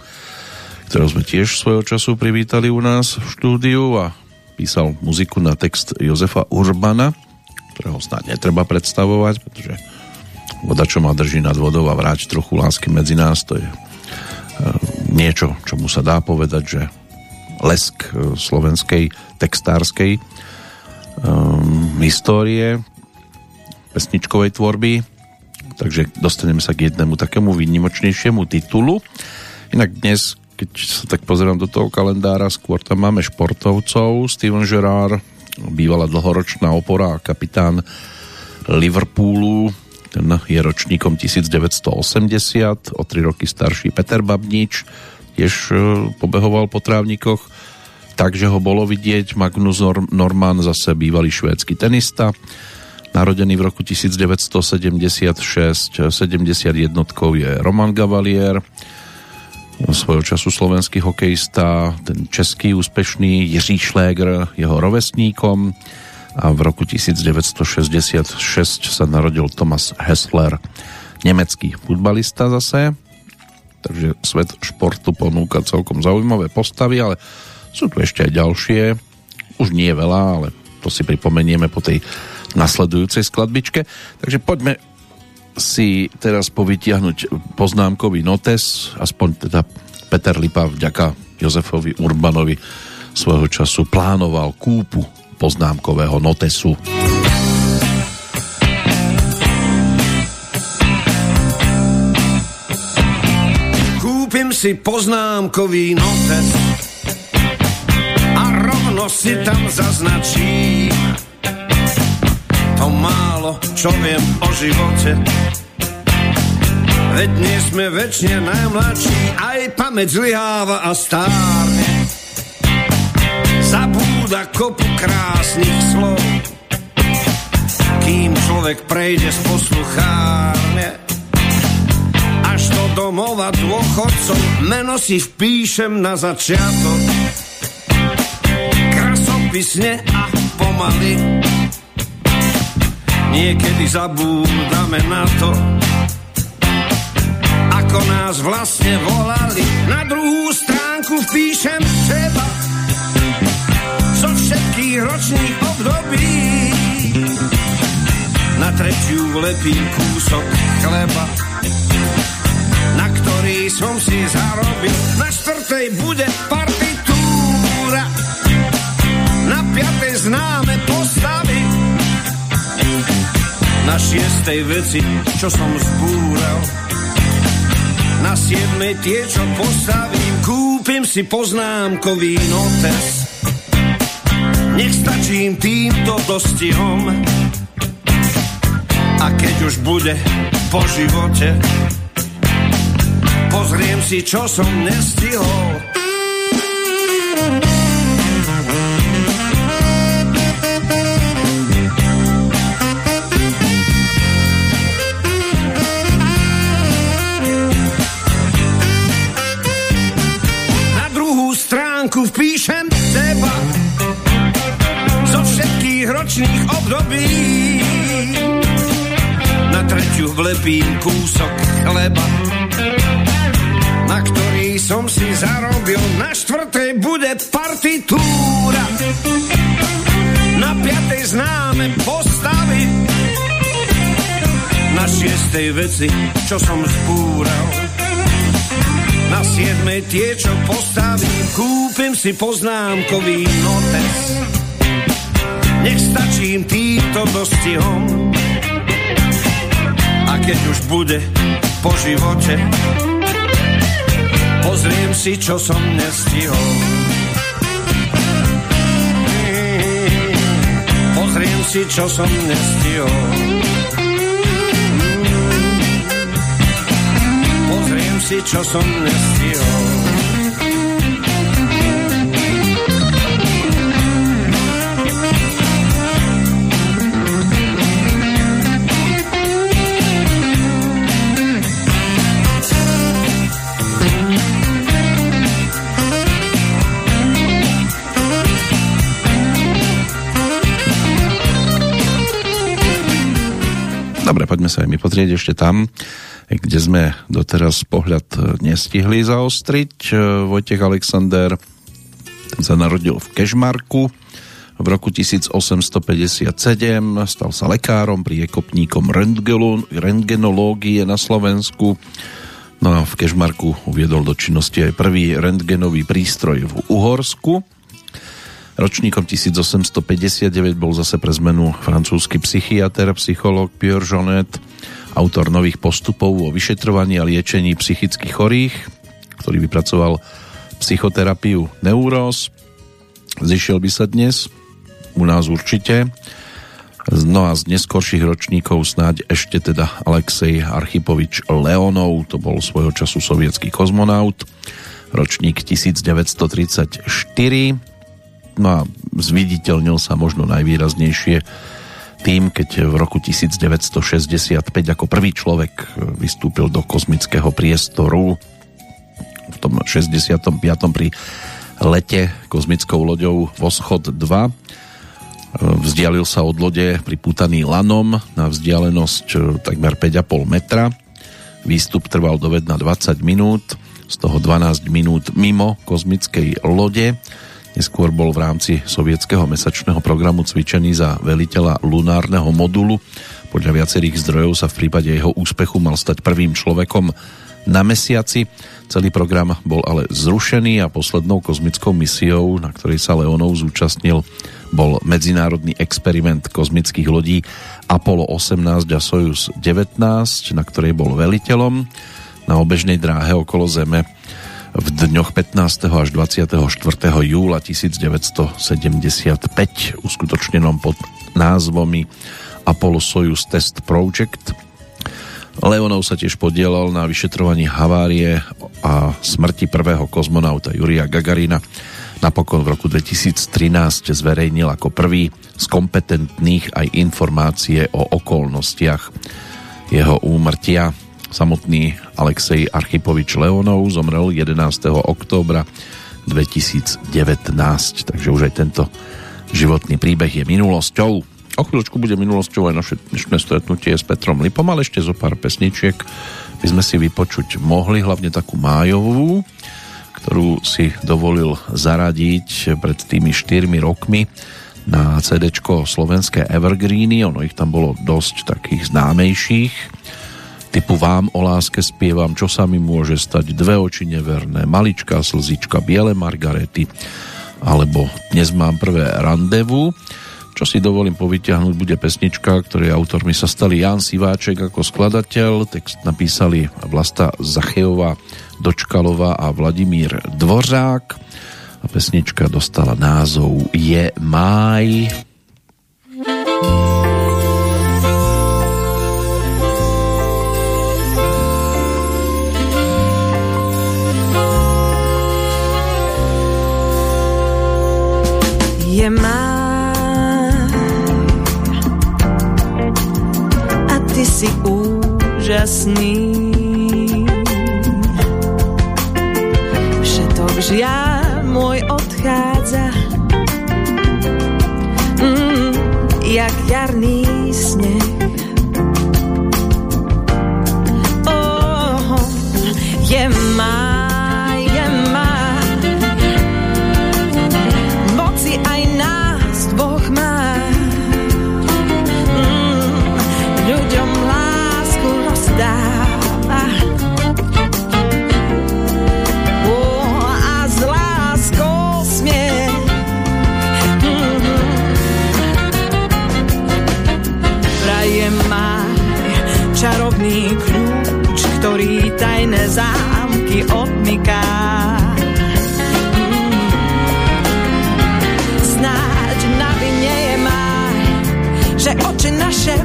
ktorého sme tiež svojho času privítali u nás v štúdiu a písal muziku na text Jozefa Urbana, ktorého snad netreba predstavovať, pretože voda, čo ma drží nad vodou a vráť trochu lásky medzi nás, to je e, niečo, čomu sa dá povedať, že lesk e, slovenskej textárskej um, histórie pesničkovej tvorby takže dostaneme sa k jednému takému výnimočnejšiemu titulu. Inak dnes, keď sa tak pozerám do toho kalendára, skôr tam máme športovcov. Steven Gerrard, bývala dlhoročná opora a kapitán Liverpoolu, ten je ročníkom 1980, o tri roky starší Peter Babnič, tiež e, pobehoval po trávnikoch, takže ho bolo vidieť. Magnus Norman, zase bývalý švédsky tenista, Narodený v roku 1976, 71 je Roman Gavalier, svojho času slovenský hokejista, ten český úspešný Jiří Šléger, jeho rovesníkom a v roku 1966 sa narodil Thomas Hessler, nemecký futbalista zase, takže svet športu ponúka celkom zaujímavé postavy, ale sú tu ešte aj ďalšie, už nie veľa, ale to si pripomenieme po tej nasledujúcej skladbičke. Takže poďme si teraz povytiahnuť poznámkový notes, aspoň teda Peter Lipa vďaka Jozefovi Urbanovi svojho času plánoval kúpu poznámkového notesu. Kúpim si poznámkový notes si tam zaznačím to málo, čo viem o živote. Veď nie sme väčšine najmladší, aj pamäť zlyháva a stárne. Zabúda kopu krásnych slov, kým človek prejde z posluchárne. Až do domova dôchodcov meno si vpíšem na začiatok. Krasopisne a pomaly Niekedy zabúdame na to, ako nás vlastne volali. Na druhú stránku vpíšem teba zo všetkých ročných období. Na tretiu vlepím kúsok chleba, na ktorý som si zarobil. Na štvrtej bude partitúra, na piatej známe postavy na šiestej veci, čo som zbúral. Na siedmej tie, čo postavím, kúpim si poznámkový notes. Nech stačím týmto dostihom. A keď už bude po živote, pozriem si, čo som nestihol. Stránku vpíšem teba zo všetkých ročných období. Na treťu vlepím kúsok chleba, na ktorý som si zarobil. Na štvrtej bude partitúra, na piatej známe postavy, na šiestej veci, čo som zbúral na siedmej tie, čo postavím, kúpim si poznámkový notes. Nech stačím týmto dostihom. A keď už bude po živote, pozriem si, čo som nestihol. Pozriem si, čo som nestihol. Si, čo som nestihol. Dobre, poďme sa aj my pozrieť ešte tam, kde sme doteraz pohľad e, nestihli zaostriť. E, Vojtech Alexander ten sa narodil v Kešmarku v roku 1857, stal sa lekárom, priekopníkom rentgenológie na Slovensku. No a v Kešmarku uviedol do činnosti aj prvý rentgenový prístroj v Uhorsku. Ročníkom 1859 bol zase pre zmenu francúzsky psychiatr, psychológ Pierre Jonet, autor nových postupov o vyšetrovaní a liečení psychických chorých, ktorý vypracoval psychoterapiu neuróz. Zišiel by sa dnes, u nás určite. No a z neskorších ročníkov snáď ešte teda Alexej Archipovič Leonov, to bol svojho času sovietský kozmonaut, ročník 1934. No a zviditeľnil sa možno najvýraznejšie tým, keď v roku 1965 ako prvý človek vystúpil do kozmického priestoru v tom 65. pri lete kozmickou loďou Voschod 2 Vzdialil sa od lode pripútaný lanom na vzdialenosť e, takmer 5,5 metra. Výstup trval do vedna 20 minút, z toho 12 minút mimo kozmickej lode. Neskôr bol v rámci sovietského mesačného programu cvičený za veliteľa lunárneho modulu. Podľa viacerých zdrojov sa v prípade jeho úspechu mal stať prvým človekom na mesiaci. Celý program bol ale zrušený a poslednou kozmickou misiou, na ktorej sa Leonov zúčastnil, bol medzinárodný experiment kozmických lodí Apollo 18 a Soyuz 19, na ktorej bol veliteľom na obežnej dráhe okolo Zeme v dňoch 15. až 24. júla 1975 uskutočnenom pod názvomi Apollo Soyuz Test Project. Leonov sa tiež podielal na vyšetrovaní havárie a smrti prvého kozmonauta Jurija Gagarina napokon v roku 2013 zverejnil ako prvý z kompetentných aj informácie o okolnostiach jeho úmrtia. Samotný Alexej Archipovič Leonov zomrel 11. októbra 2019, takže už aj tento životný príbeh je minulosťou. O chvíľočku bude minulosťou aj naše dnešné stretnutie s Petrom Lipom, ale ešte zo pár pesničiek by sme si vypočuť mohli, hlavne takú májovú ktorú si dovolil zaradiť pred tými 4 rokmi na CD slovenské Evergreeny, ono ich tam bolo dosť takých známejších, typu Vám o láske spievam, čo sa mi môže stať, Dve oči neverné, Maličká slzička, Biele margarety, alebo Dnes mám prvé randevu. Čo si dovolím povyťahnuť, bude pesnička, ktorej autormi sa stali Jan Siváček ako skladateľ, text napísali Vlasta Zachejová, Dočkalová a Vladimír Dvořák a pesnička dostala názov Je máj. Je máj a ty si úžasný. Žiaľ zámky odmyká. Snáď na vine je máj, že oči naše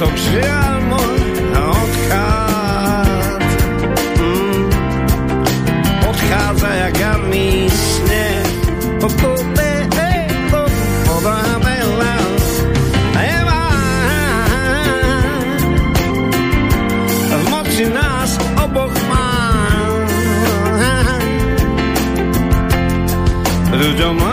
Potom žiaľ môj odchádza. Mm. Odchádza jak po sneh. Pokope, ej, pod podám. si nás oboch má. Ľuďom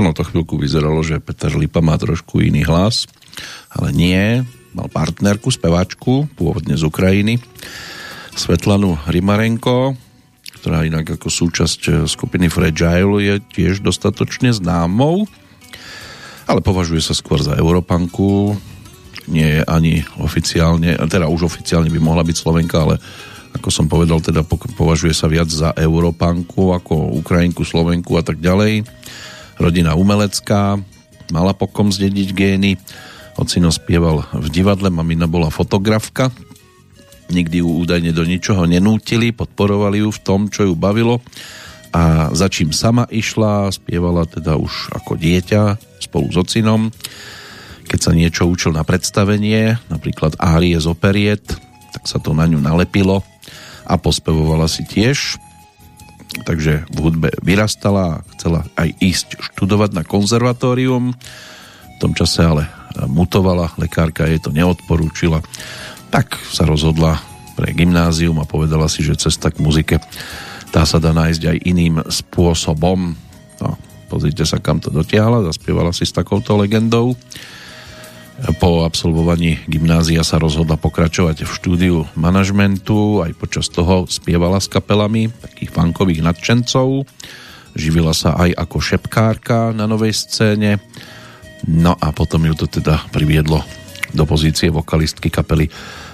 ono to chvíľku vyzeralo, že Peter Lipa má trošku iný hlas, ale nie, mal partnerku, speváčku, pôvodne z Ukrajiny, Svetlanu Rimarenko, ktorá inak ako súčasť eh, skupiny Fragile je tiež dostatočne známou, ale považuje sa skôr za Európanku, nie je ani oficiálne, teda už oficiálne by mohla byť Slovenka, ale ako som povedal, teda považuje sa viac za Európanku ako Ukrajinku, Slovenku a tak ďalej. Rodina umelecká, mala pokom zdediť gény. Ocino spieval v divadle, mamina bola fotografka. Nikdy ju údajne do ničoho nenútili, podporovali ju v tom, čo ju bavilo. A za čím sama išla, spievala teda už ako dieťa spolu s ocinom. Keď sa niečo učil na predstavenie, napríklad árie z operiet, tak sa to na ňu nalepilo a pospevovala si tiež. Takže v hudbe vyrastala a chcela aj ísť študovať na konzervatórium. V tom čase ale mutovala, lekárka jej to neodporúčila. Tak sa rozhodla pre gymnázium a povedala si, že cesta k muzike tá sa dá nájsť aj iným spôsobom. No, pozrite sa, kam to dotiahla, zaspievala si s takouto legendou. Po absolvovaní gymnázia sa rozhodla pokračovať v štúdiu manažmentu, aj počas toho spievala s kapelami takých funkových nadšencov. Živila sa aj ako šepkárka na novej scéne. No a potom ju to teda priviedlo do pozície vokalistky kapely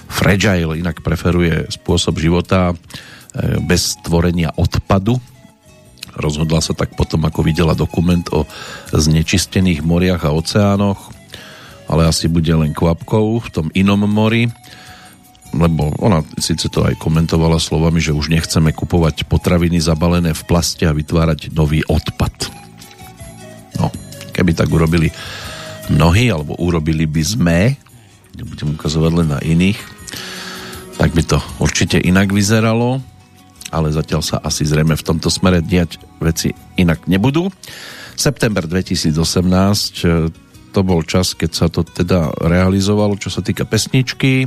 Fragile, inak preferuje spôsob života e, bez stvorenia odpadu. Rozhodla sa tak potom, ako videla dokument o znečistených moriach a oceánoch, ale asi bude len kvapkou v tom inom mori, lebo ona síce to aj komentovala slovami, že už nechceme kupovať potraviny zabalené v plaste a vytvárať nový odpad. No, keby tak urobili mnohí, alebo urobili by sme, nebudem ukazovať len na iných, tak by to určite inak vyzeralo, ale zatiaľ sa asi zrejme v tomto smere diať veci inak nebudú. September 2018 to bol čas, keď sa to teda realizovalo, čo sa týka pesničky.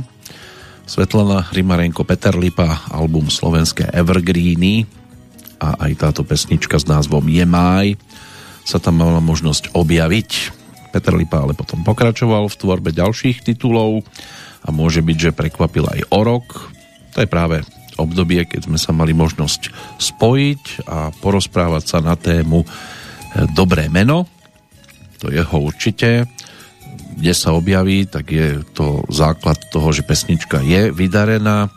Svetlana Rimarenko, Peter Lipa, album Slovenské Evergreeny a aj táto pesnička s názvom Je máj sa tam mala možnosť objaviť. Peter Lipa ale potom pokračoval v tvorbe ďalších titulov a môže byť, že prekvapil aj o rok. To je práve obdobie, keď sme sa mali možnosť spojiť a porozprávať sa na tému Dobré meno, to jeho určite. Kde sa objaví, tak je to základ toho, že pesnička je vydarená.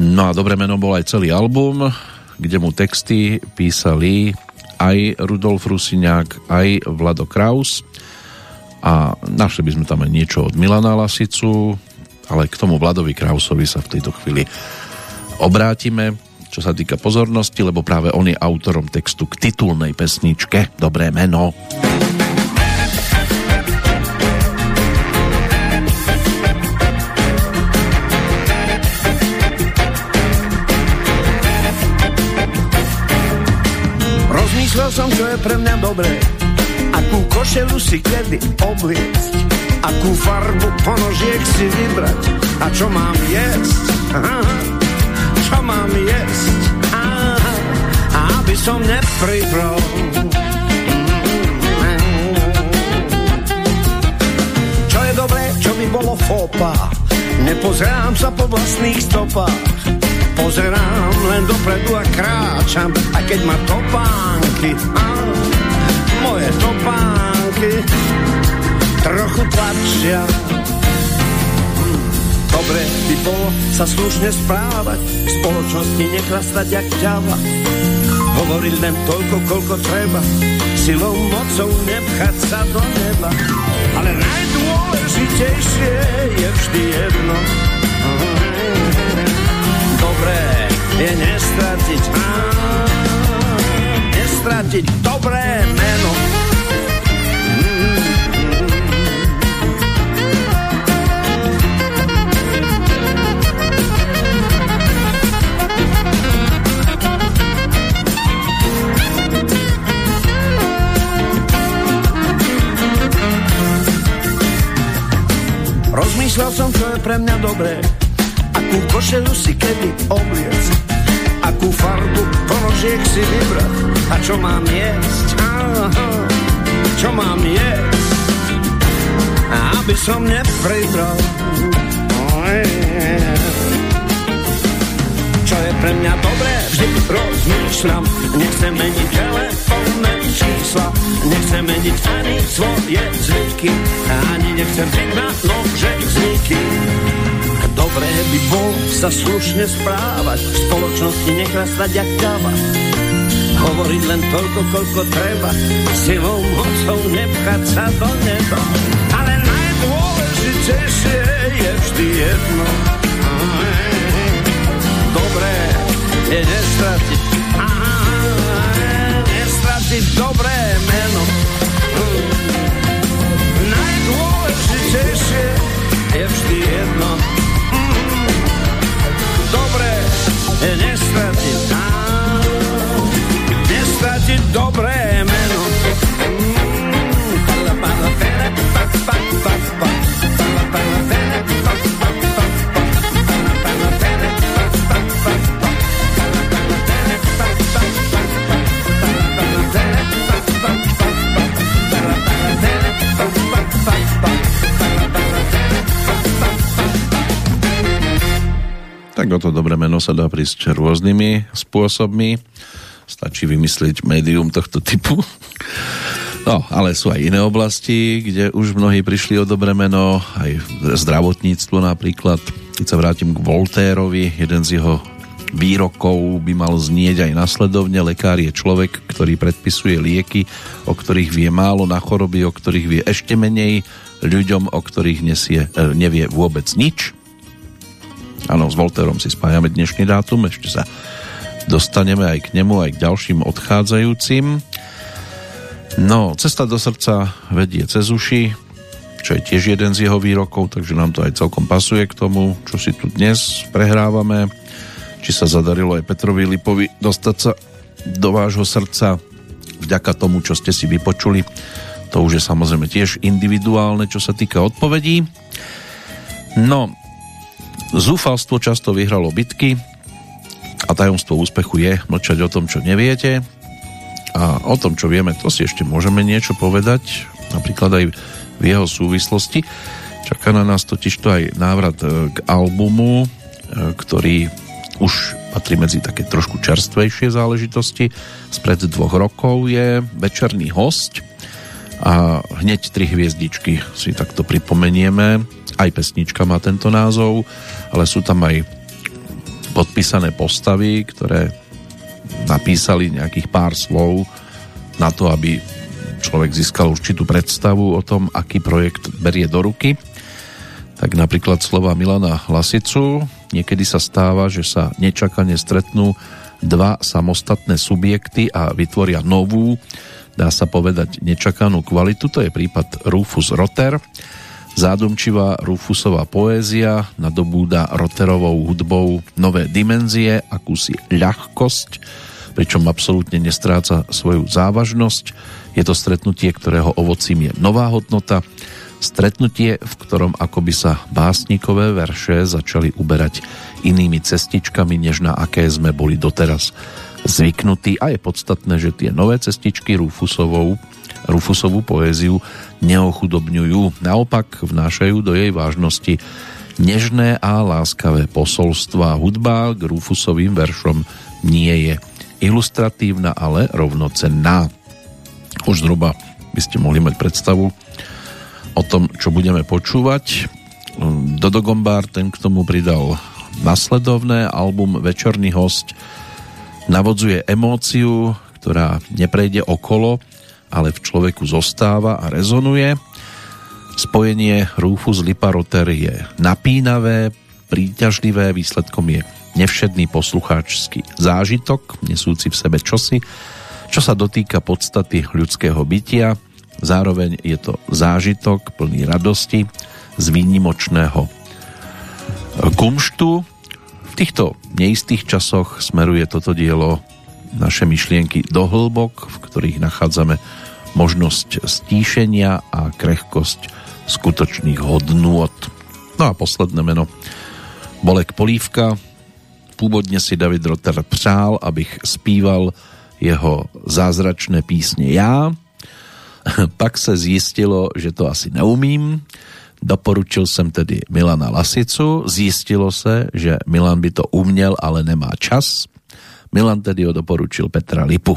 No a Dobré meno bol aj celý album, kde mu texty písali aj Rudolf Rusiňák, aj Vlado Kraus a našli by sme tam aj niečo od Milana Lasicu, ale k tomu Vladovi Krausovi sa v tejto chvíli obrátime, čo sa týka pozornosti, lebo práve on je autorom textu k titulnej pesničke Dobré meno. Rozmýšľal som, je pre mňa dobré, akú košelu si kedy obliecť, akú farbu ponožiek si vybrať a čo mám jesť. Aha, čo mám jesť. Aha, aby som nepribral. Čo je dobré, čo by bolo fópa, nepozerám sa po vlastných stopách. Pozerám len dopredu a kráčam, aj keď ma topánky, á, moje topánky trochu tlačia. Dobre by bolo sa slušne správať, v spoločnosti nechlastať jak ťava. Hovoriť len toľko, koľko treba, silou mocou nepchať sa do neba. Ale najdôležitejšie je vždy jedno. Dobré je nestratiť, á, nestratiť dobré meno. Rozmýšľal som, čo je pre mňa dobré, akú košelu si kedy obliec, akú farbu položiek si vybrať. A čo mám jesť. Aha, čo mám jesť, aby som nepribral. Čo je pre mňa dobré, vždy rozmýšľam, nechcem meniť telefónne čísla, nechcem meniť ani svoje zvyky, ani nechcem žiť na nože zvyky. Dobré by bol sa slušne správať, v spoločnosti nechrastať jak káva. Hovoriť len toľko, koľko treba, silou mocou nepchať sa do neba. Ale najdôležitejšie je vždy jedno. Dobré je nestratiť, aha, nestratiť dobré meno. Najdôležitejšie je vždy jedno. Je nestratiť, á, nestratiť o to dobré meno sa dá prísť rôznymi spôsobmi. Stačí vymyslieť médium tohto typu. No, ale sú aj iné oblasti, kde už mnohí prišli o dobré meno, aj zdravotníctvo napríklad. Keď sa vrátim k Voltérovi, jeden z jeho výrokov by mal znieť aj nasledovne. Lekár je človek, ktorý predpisuje lieky, o ktorých vie málo na choroby, o ktorých vie ešte menej, ľuďom, o ktorých nesie, e, nevie vôbec nič. Áno, s Volterom si spájame dnešný dátum, ešte sa dostaneme aj k nemu, aj k ďalším odchádzajúcim. No, cesta do srdca vedie cez uši, čo je tiež jeden z jeho výrokov, takže nám to aj celkom pasuje k tomu, čo si tu dnes prehrávame. Či sa zadarilo aj Petrovi Lipovi dostať sa do vášho srdca vďaka tomu, čo ste si vypočuli. To už je samozrejme tiež individuálne, čo sa týka odpovedí. No, zúfalstvo často vyhralo bitky a tajomstvo úspechu je mlčať o tom, čo neviete a o tom, čo vieme, to si ešte môžeme niečo povedať, napríklad aj v jeho súvislosti. Čaká na nás totiž to aj návrat e, k albumu, e, ktorý už patrí medzi také trošku čerstvejšie záležitosti. Spred dvoch rokov je Večerný host a hneď tri hviezdičky si takto pripomenieme. Aj pesnička má tento názov, ale sú tam aj podpísané postavy, ktoré napísali nejakých pár slov na to, aby človek získal určitú predstavu o tom, aký projekt berie do ruky. Tak napríklad slova Milana Lasicu. Niekedy sa stáva, že sa nečakane stretnú dva samostatné subjekty a vytvoria novú, dá sa povedať, nečakanú kvalitu. To je prípad Rufus Rotter. Zádumčivá Rufusová poézia nadobúda Rotterovou hudbou nové dimenzie, akúsi ľahkosť, pričom absolútne nestráca svoju závažnosť. Je to stretnutie, ktorého ovocím je nová hodnota, stretnutie, v ktorom akoby sa básnikové verše začali uberať inými cestičkami, než na aké sme boli doteraz zvyknutí a je podstatné, že tie nové cestičky Rufusovou, Rufusovú poéziu neochudobňujú, naopak vnášajú do jej vážnosti nežné a láskavé posolstva. Hudba k Rufusovým veršom nie je ilustratívna, ale rovnocenná. Už zhruba by ste mohli mať predstavu o tom, čo budeme počúvať. Dodo Gombár ten k tomu pridal nasledovné album Večerný host navodzuje emóciu, ktorá neprejde okolo, ale v človeku zostáva a rezonuje. Spojenie Rufus Liparoter je napínavé, príťažlivé, výsledkom je nevšedný poslucháčsky zážitok, nesúci v sebe čosi, čo sa dotýka podstaty ľudského bytia, zároveň je to zážitok plný radosti z výnimočného kumštu. V týchto neistých časoch smeruje toto dielo naše myšlienky do hĺbok, v ktorých nachádzame možnosť stíšenia a krehkosť skutočných hodnôt. No a posledné meno Bolek Polívka. Původně si David Rotter přál, abych zpíval jeho zázračné písně já. Pak se zjistilo, že to asi neumím. Doporučil jsem tedy Milana Lasicu. Zjistilo se, že Milan by to uměl, ale nemá čas. Milan tedy ho doporučil Petra Lipu.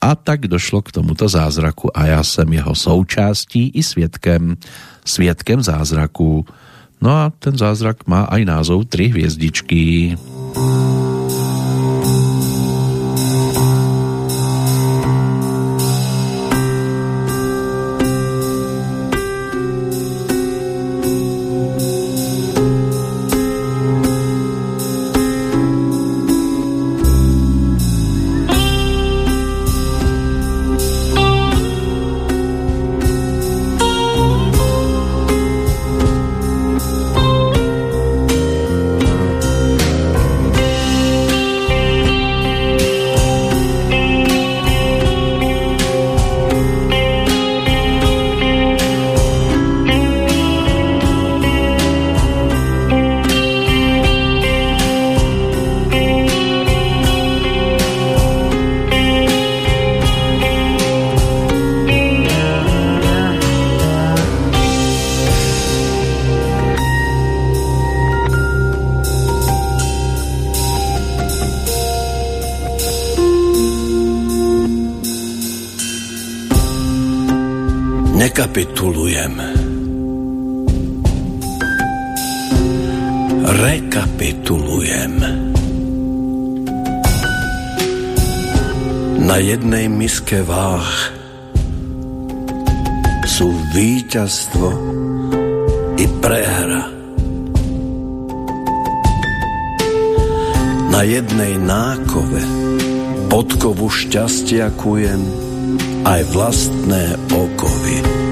A tak došlo k tomuto zázraku a já jsem jeho součástí i svědkem, svědkem zázraku. No a ten zázrak má aj názov Tri hviezdičky. Rekapitulujem. Rekapitulujem. Na jednej miske váh sú víťazstvo i prehra. Na jednej nákove podkovu šťastia kujem aj vlastné okovy.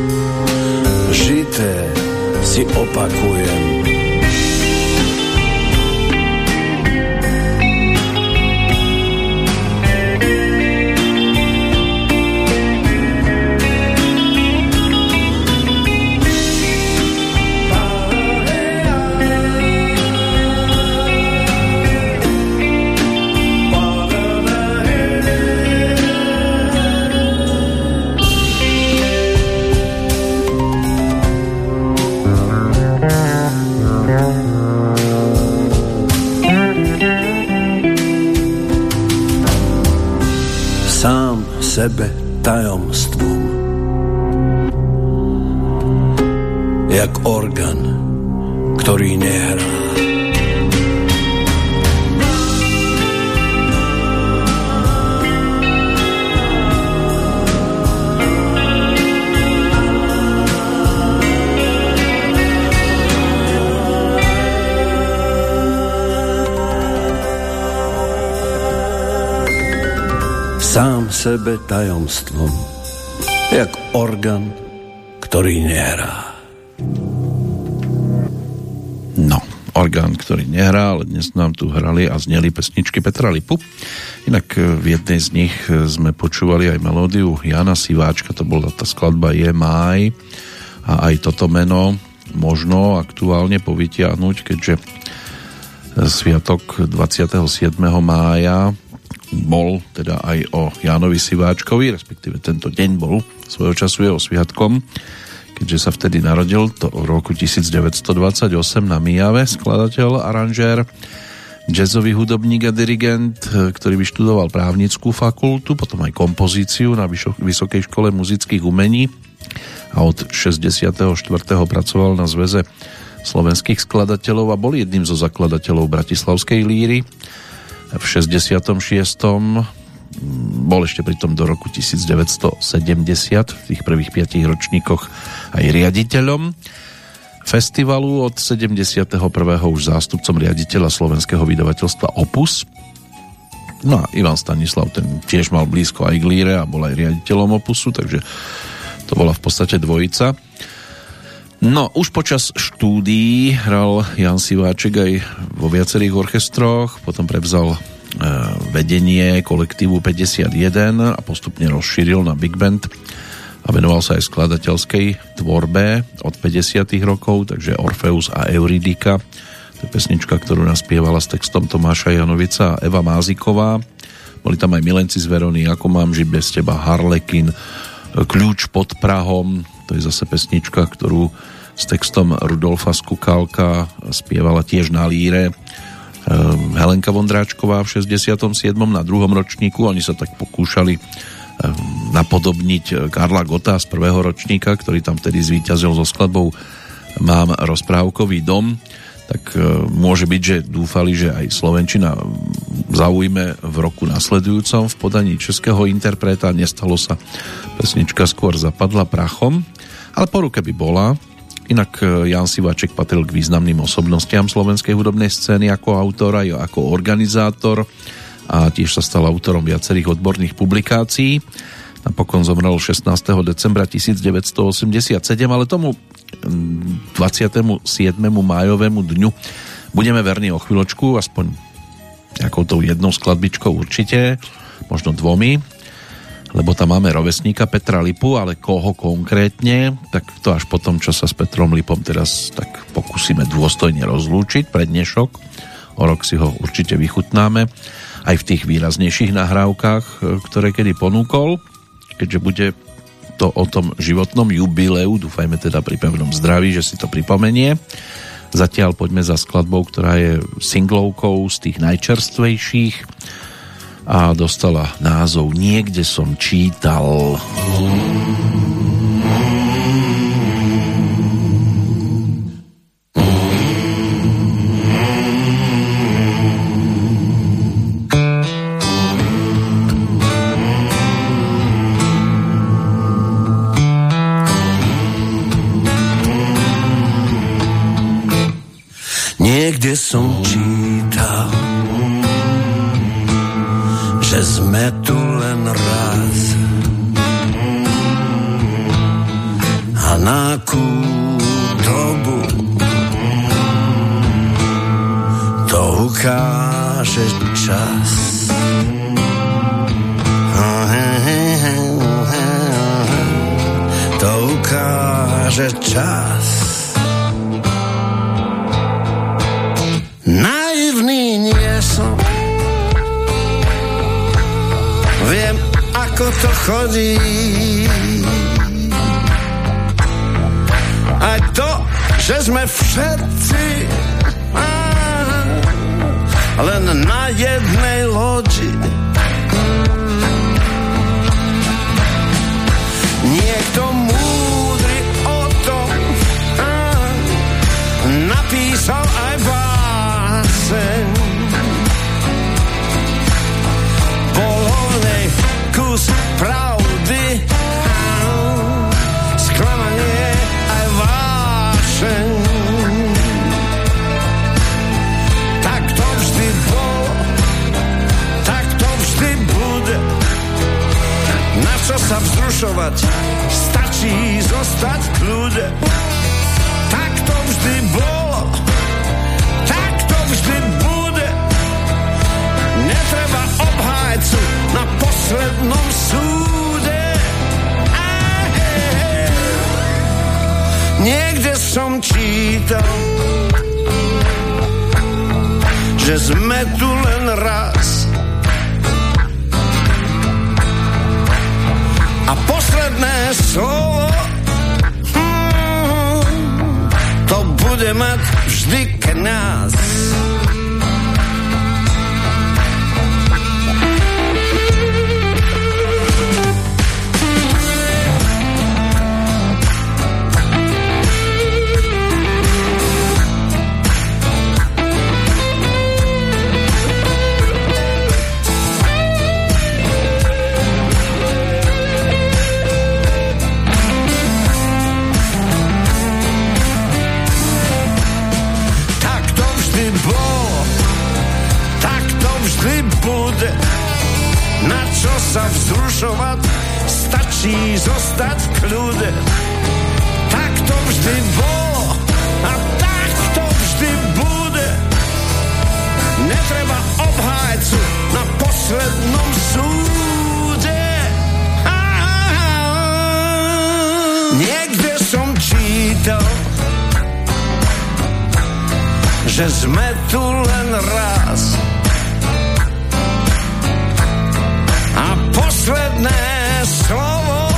Si opakujem sebe tajomstvom. Jak organ, ktorý nehrá. Sebe tajomstvom, jak orgán, ktorý nehrá. No, orgán, ktorý nehrá, ale dnes nám tu hrali a zneli pesničky Petra Lipu. Inak e, v jednej z nich e, sme počúvali aj melódiu Jana Siváčka, to bola tá skladba Je máj a aj toto meno možno aktuálne povytiahnuť, keďže e, sviatok 27. mája bol teda aj o Jánovi Siváčkovi, respektíve tento deň bol svojho času jeho sviatkom keďže sa vtedy narodil to v roku 1928 na Mijave, skladateľ, aranžér, jazzový hudobník a dirigent, ktorý vyštudoval právnickú fakultu, potom aj kompozíciu na Vysokej škole muzických umení a od 64. pracoval na zväze slovenských skladateľov a bol jedným zo zakladateľov Bratislavskej líry. V 66 bol ešte pritom do roku 1970 v tých prvých 5 ročníkoch aj riaditeľom festivalu od 71. už zástupcom riaditeľa slovenského vydavateľstva Opus. No a Ivan Stanislav ten tiež mal blízko aj k líre a bol aj riaditeľom Opusu, takže to bola v podstate dvojica. No, už počas štúdií hral Jan Siváček aj vo viacerých orchestroch, potom prevzal E, vedenie kolektívu 51 a postupne rozšíril na Big Band a venoval sa aj skladateľskej tvorbe od 50 rokov, takže Orfeus a Euridika. To je pesnička, ktorú naspievala s textom Tomáša Janovica a Eva Máziková. Boli tam aj milenci z Verony, ako mám žiť bez teba, Harlekin, Kľúč pod Prahom, to je zase pesnička, ktorú s textom Rudolfa Skukálka spievala tiež na líre Ehm, Helenka Vondráčková v 67. na druhom ročníku. Oni sa tak pokúšali ehm, napodobniť Karla Gota z prvého ročníka, ktorý tam vtedy zvíťazil so skladbou Mám rozprávkový dom tak eh, môže byť, že dúfali, že aj Slovenčina zaujme v roku nasledujúcom v podaní českého interpreta. Nestalo sa, pesnička skôr zapadla prachom, ale po by bola, Inak e, Jan Sivaček patril k významným osobnostiam slovenskej hudobnej scény ako autor aj ako organizátor a tiež sa stal autorom viacerých odborných publikácií. Napokon zomrel 16. decembra 1987, ale tomu 27. májovému dňu budeme verní o chvíľočku, aspoň nejakou tou jednou skladbičkou určite, možno dvomi lebo tam máme rovesníka Petra Lipu, ale koho konkrétne, tak to až potom, čo sa s Petrom Lipom teraz tak pokúsime dôstojne rozlúčiť pre dnešok. O rok si ho určite vychutnáme aj v tých výraznejších nahrávkach, e, ktoré kedy ponúkol, keďže bude to o tom životnom jubileu, dúfajme teda pri pevnom zdraví, že si to pripomenie. Zatiaľ poďme za skladbou, ktorá je singlovkou z tých najčerstvejších a dostala názov Niekde som čítal. Niekde som čítal že sme tu len raz. A na akú dobu to ukáže čas. To ukáže čas. Ako to chodí. Aj to, že sme všetci len na jednej lodi. Zostať v kľude. Tak to vždy bolo, tak to vždy bude. Netreba obhájcu na poslednom súde. Niekde som čítal, že sme tu len raz. A posledné slovo bude mať vždy kniaz. bude. Vzrušovať, stačí zostať v kľude. Tak to vždy bolo a tak to vždy bude. Netreba obhájcu na poslednom súde. Niekde som čítal, že sme tu len raz posledné slovo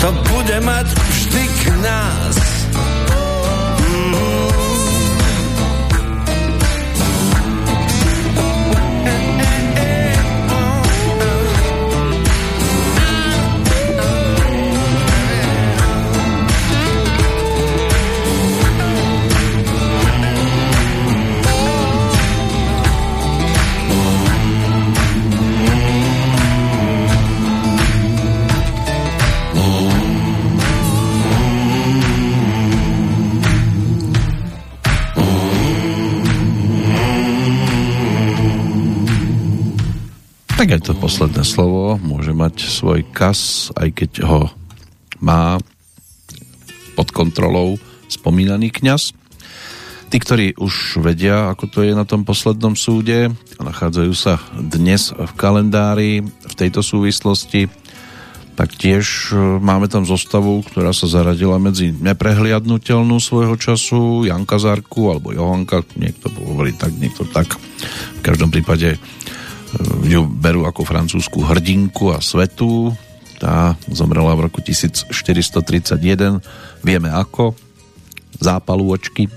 to bude mať vždy k nás. Tak aj to posledné slovo môže mať svoj kas, aj keď ho má pod kontrolou spomínaný kňaz. Tí, ktorí už vedia, ako to je na tom poslednom súde a nachádzajú sa dnes v kalendári v tejto súvislosti, tak tiež e, máme tam zostavu, ktorá sa zaradila medzi neprehliadnutelnú svojho času, Janka Zárku alebo Johanka, niekto hovorí tak, niekto tak. V každom prípade ju berú ako francúzsku hrdinku a svetu. Tá zomrela v roku 1431. Vieme ako. Zápalu očky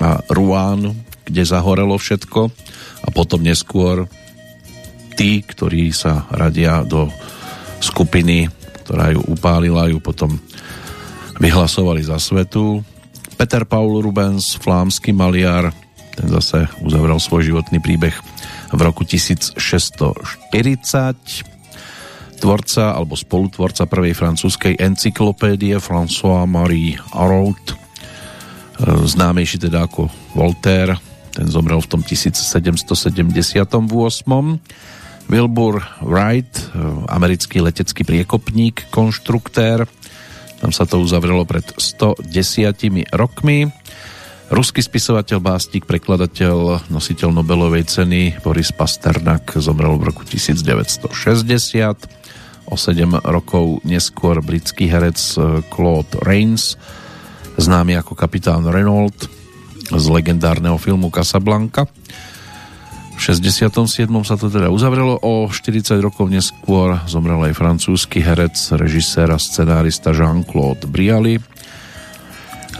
a Ruán, kde zahorelo všetko. A potom neskôr tí, ktorí sa radia do skupiny, ktorá ju upálila, ju potom vyhlasovali za svetu. Peter Paul Rubens, flámsky maliar, ten zase uzavrel svoj životný príbeh v roku 1640 tvorca alebo spolutvorca prvej francúzskej encyklopédie François-Marie Araud e, známejší teda ako Voltaire ten zomrel v tom 1778 Wilbur Wright e, americký letecký priekopník konštruktér tam sa to uzavrelo pred 110 rokmi Ruský spisovateľ, básnik, prekladateľ, nositeľ Nobelovej ceny Boris Pasternak zomrel v roku 1960. O 7 rokov neskôr britský herec eh, Claude Rains, známy ako kapitán Renault z legendárneho filmu Casablanca. V 67. sa to teda uzavrelo, o 40 rokov neskôr zomrel aj francúzsky herec, režisér a scenárista Jean-Claude Brialy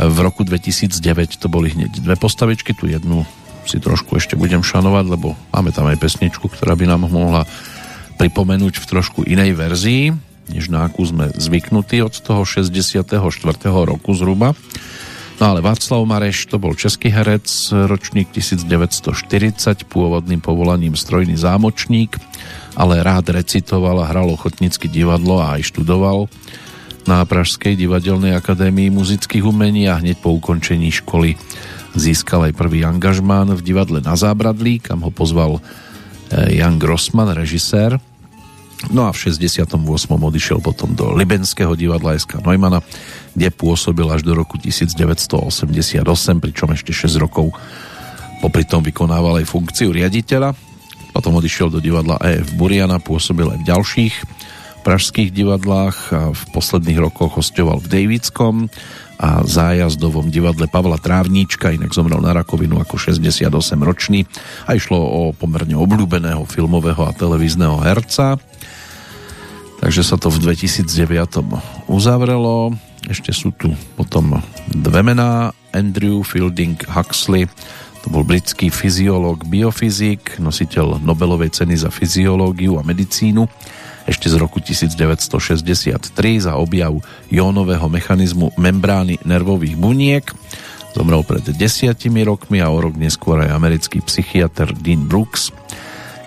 v roku 2009 to boli hneď dve postavičky, tu jednu si trošku ešte budem šanovať, lebo máme tam aj pesničku, ktorá by nám mohla pripomenúť v trošku inej verzii, než na akú sme zvyknutí od toho 64. roku zhruba. No ale Václav Mareš to bol český herec, ročník 1940, pôvodným povolaním strojný zámočník, ale rád recitoval a hral ochotnícky divadlo a aj študoval na Pražskej divadelnej akadémii muzických umení a hneď po ukončení školy získal aj prvý angažmán v divadle na Zábradlí, kam ho pozval eh, Jan Grossman, režisér. No a v 68. odišiel potom do Libenského divadla SK Neumana, kde pôsobil až do roku 1988, pričom ešte 6 rokov popri tom vykonával aj funkciu riaditeľa. Potom odišiel do divadla EF Buriana, pôsobil aj v ďalších pražských divadlách a v posledných rokoch hostoval v Davidskom a zájazdovom divadle Pavla Trávníčka, inak zomrel na rakovinu ako 68 ročný a išlo o pomerne obľúbeného filmového a televízneho herca. Takže sa to v 2009 uzavrelo. Ešte sú tu potom dve mená. Andrew Fielding Huxley, to bol britský fyziológ, biofyzik, nositeľ Nobelovej ceny za fyziológiu a medicínu ešte z roku 1963 za objav jónového mechanizmu membrány nervových buniek. Zomrel pred desiatimi rokmi a o rok neskôr aj americký psychiatr Dean Brooks,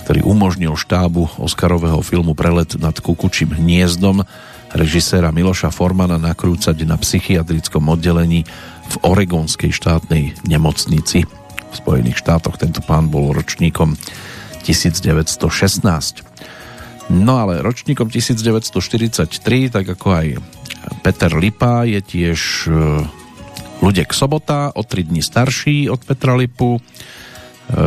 ktorý umožnil štábu Oscarového filmu Prelet nad kukučím hniezdom režiséra Miloša Formana nakrúcať na psychiatrickom oddelení v Oregonskej štátnej nemocnici. V Spojených štátoch tento pán bol ročníkom 1916. No ale ročníkom 1943, tak ako aj Peter Lipa, je tiež e, Ludek Sobota, o 3 dní starší od Petra Lipu, e,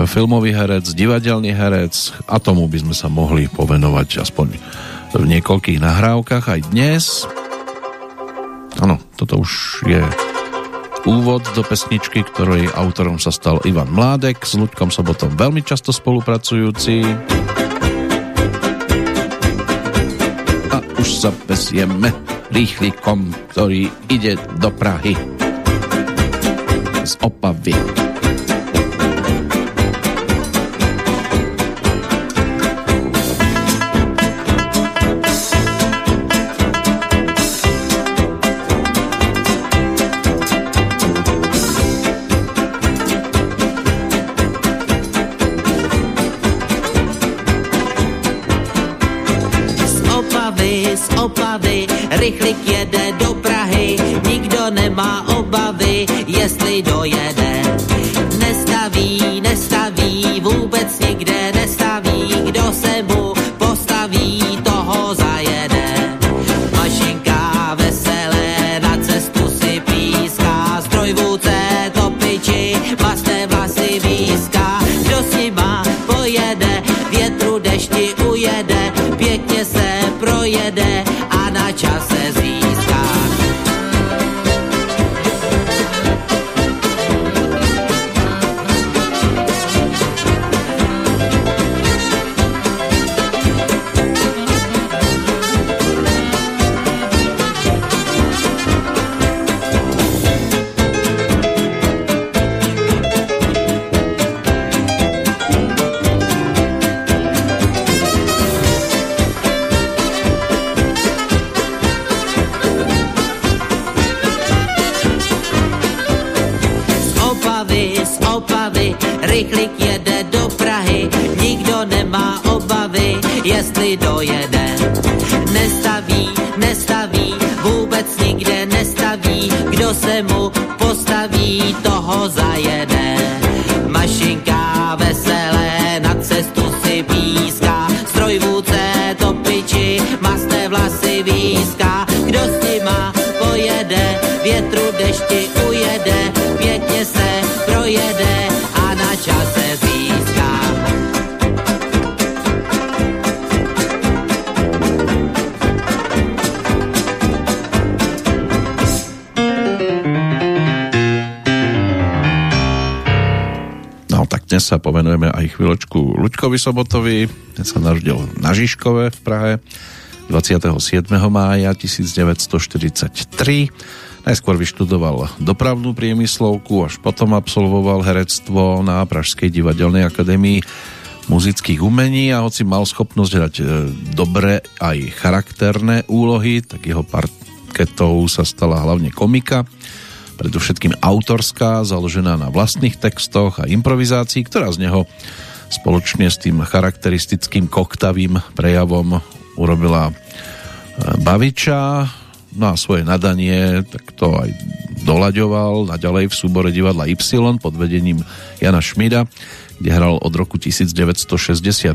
filmový herec, divadelný herec a tomu by sme sa mohli povenovať aspoň v niekoľkých nahrávkach aj dnes. Áno, toto už je úvod do pesničky, ktorej autorom sa stal Ivan Mládek, s Ludkom Sobotom veľmi často spolupracujúci. Už sa pesieme rýchlikom, ktorý ide do Prahy z Opavy. Rychlik jede do sa povenujeme aj chvíľočku Luďkovi Sobotovi. Ten sa narodil na Žižkove v Prahe 27. mája 1943. Najskôr vyštudoval dopravnú priemyslovku, až potom absolvoval herectvo na Pražskej divadelnej akadémii muzických umení a hoci mal schopnosť hrať e, dobre aj charakterné úlohy, tak jeho parketou sa stala hlavne komika predovšetkým autorská, založená na vlastných textoch a improvizácii, ktorá z neho spoločne s tým charakteristickým koktavým prejavom urobila e, Baviča, no a svoje nadanie tak to aj dolaďoval naďalej v súbore divadla Y pod vedením Jana Šmida, kde hral od roku 1968.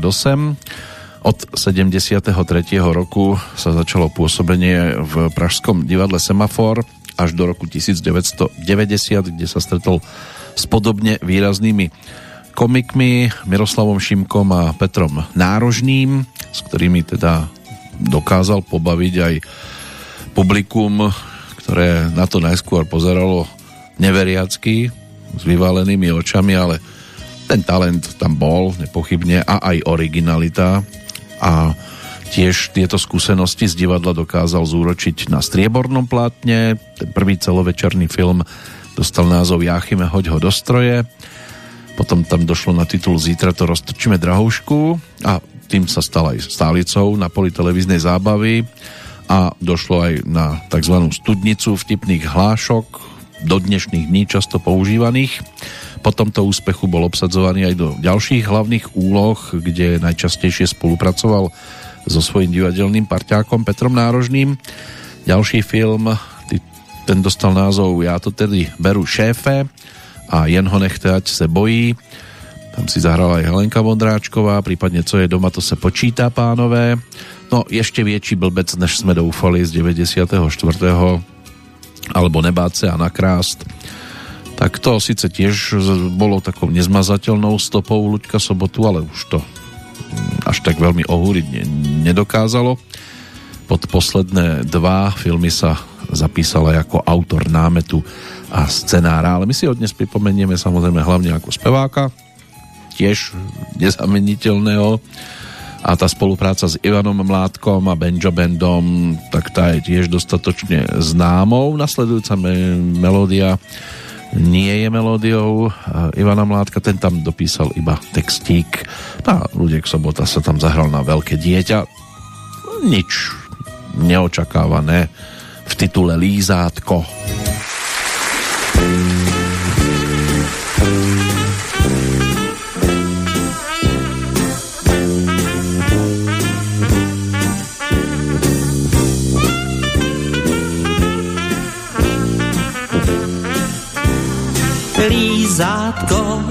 Od 73. roku sa začalo pôsobenie v Pražskom divadle Semafor až do roku 1990, kde sa stretol s podobne výraznými komikmi Miroslavom Šimkom a Petrom Nárožným, s ktorými teda dokázal pobaviť aj publikum, ktoré na to najskôr pozeralo neveriacky, s vyválenými očami, ale ten talent tam bol nepochybne a aj originalita. A tiež tieto skúsenosti z divadla dokázal zúročiť na striebornom plátne. Ten prvý celovečerný film dostal názov Jáchyme, hoď ho do stroje. Potom tam došlo na titul Zítra to roztočíme drahoušku a tým sa stal aj stálicou na poli televíznej zábavy a došlo aj na tzv. studnicu vtipných hlášok, do dnešných dní často používaných. Po tomto úspechu bol obsadzovaný aj do ďalších hlavných úloh, kde najčastejšie spolupracoval so svojím divadelným parťákom Petrom Nárožným. Ďalší film, ten dostal názov Ja to tedy beru šéfe a Jen ho nechteať se bojí. Tam si zahrala aj Helenka Vondráčková, prípadne Co je doma, to se počítá, pánové. No, ešte väčší blbec, než sme doufali z 94. alebo Nebáce a nakrást tak to síce tiež bolo takou nezmazateľnou stopou Luďka Sobotu, ale už to až tak veľmi ohúriť nedokázalo. Pod posledné dva filmy sa zapísala ako autor námetu a scenára, ale my si ho dnes pripomenieme samozrejme hlavne ako speváka, tiež nezameniteľného a tá spolupráca s Ivanom Mládkom a Benjo Bandom, tak tá je tiež dostatočne známou. Nasledujúca me- melódia nie je melódiou Ivana Mládka, ten tam dopísal iba textík a Ludek Sobota sa tam zahral na veľké dieťa. Nič neočakávané v titule Lízátko. Lízátko lízátko,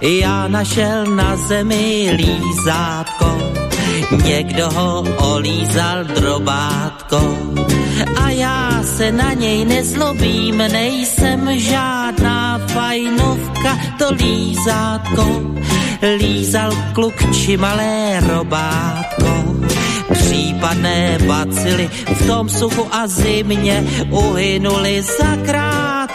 já našel na zemi lízátko, někdo ho olízal drobátko. A já se na něj nezlobím, nejsem žádná fajnovka, to lízátko, lízal kluk či malé robátko případné bacily v tom suchu a zimě uhynuli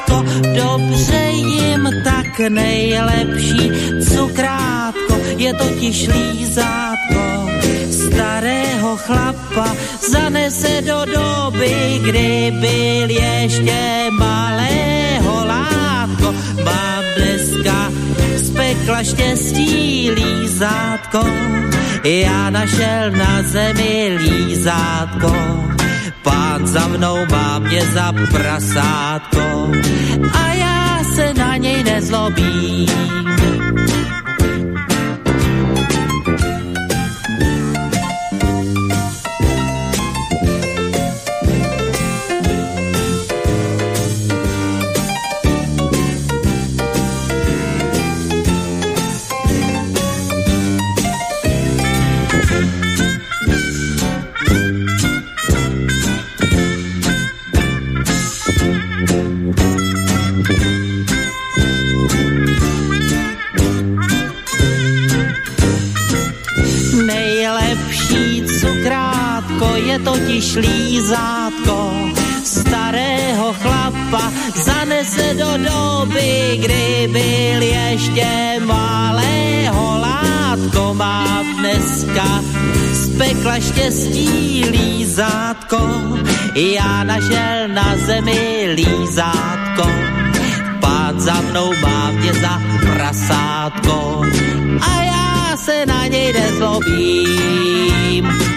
zakrátko. Dobře jim tak nejlepší cukrátko, je totiž lízátko starého chlapa zanese do doby, kdy byl ještě malého látko. Mám dneska z pekla štěstí lízátko, já našel na zemi lízátko. Pán za mnou má mě za prasátko a já se na něj nezlobím. Totiž lízátko starého chlapa zanese do doby, kdy byl ještě malého látko. Má dneska z pekla štěstí lízátko, já našel na zemi lízátko. Pán za mnou má mě za prasátko a já se na něj nezlobím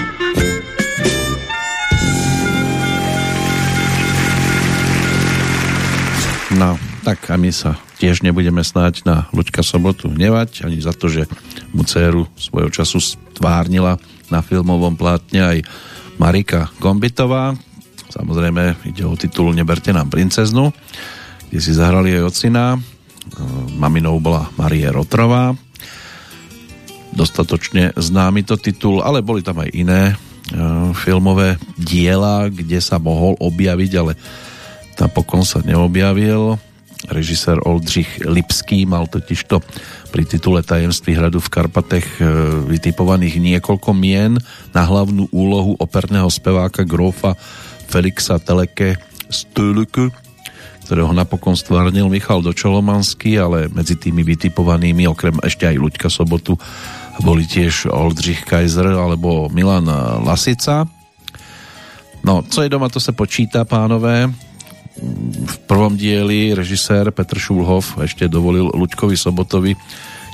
tak a my sa tiež nebudeme snáť na Luďka Sobotu hnevať, ani za to, že mu dceru svojho času stvárnila na filmovom plátne aj Marika Gombitová. Samozrejme ide o titul Neberte nám princeznu, kde si zahrali aj ocina. Maminou bola Marie Rotrová. dostatočne známy to titul, ale boli tam aj iné e, filmové diela, kde sa mohol objaviť, ale napokon sa neobjavil. Režisér Oldřich Lipský mal totižto pri titule Tajemství hradu v Karpatech e, vytipovaných niekoľko mien na hlavnú úlohu operného speváka Grofa Felixa Teleke Stölke, ktorého napokon stvárnil Michal Dočolomanský, ale medzi tými vytipovanými, okrem ešte aj Luďka Sobotu, boli tiež Oldřich Kaiser alebo Milan Lasica. No, co je doma, to se počítá, pánové. V prvom dieli režisér Petr Šulhov ešte dovolil Luďkovi Sobotovi,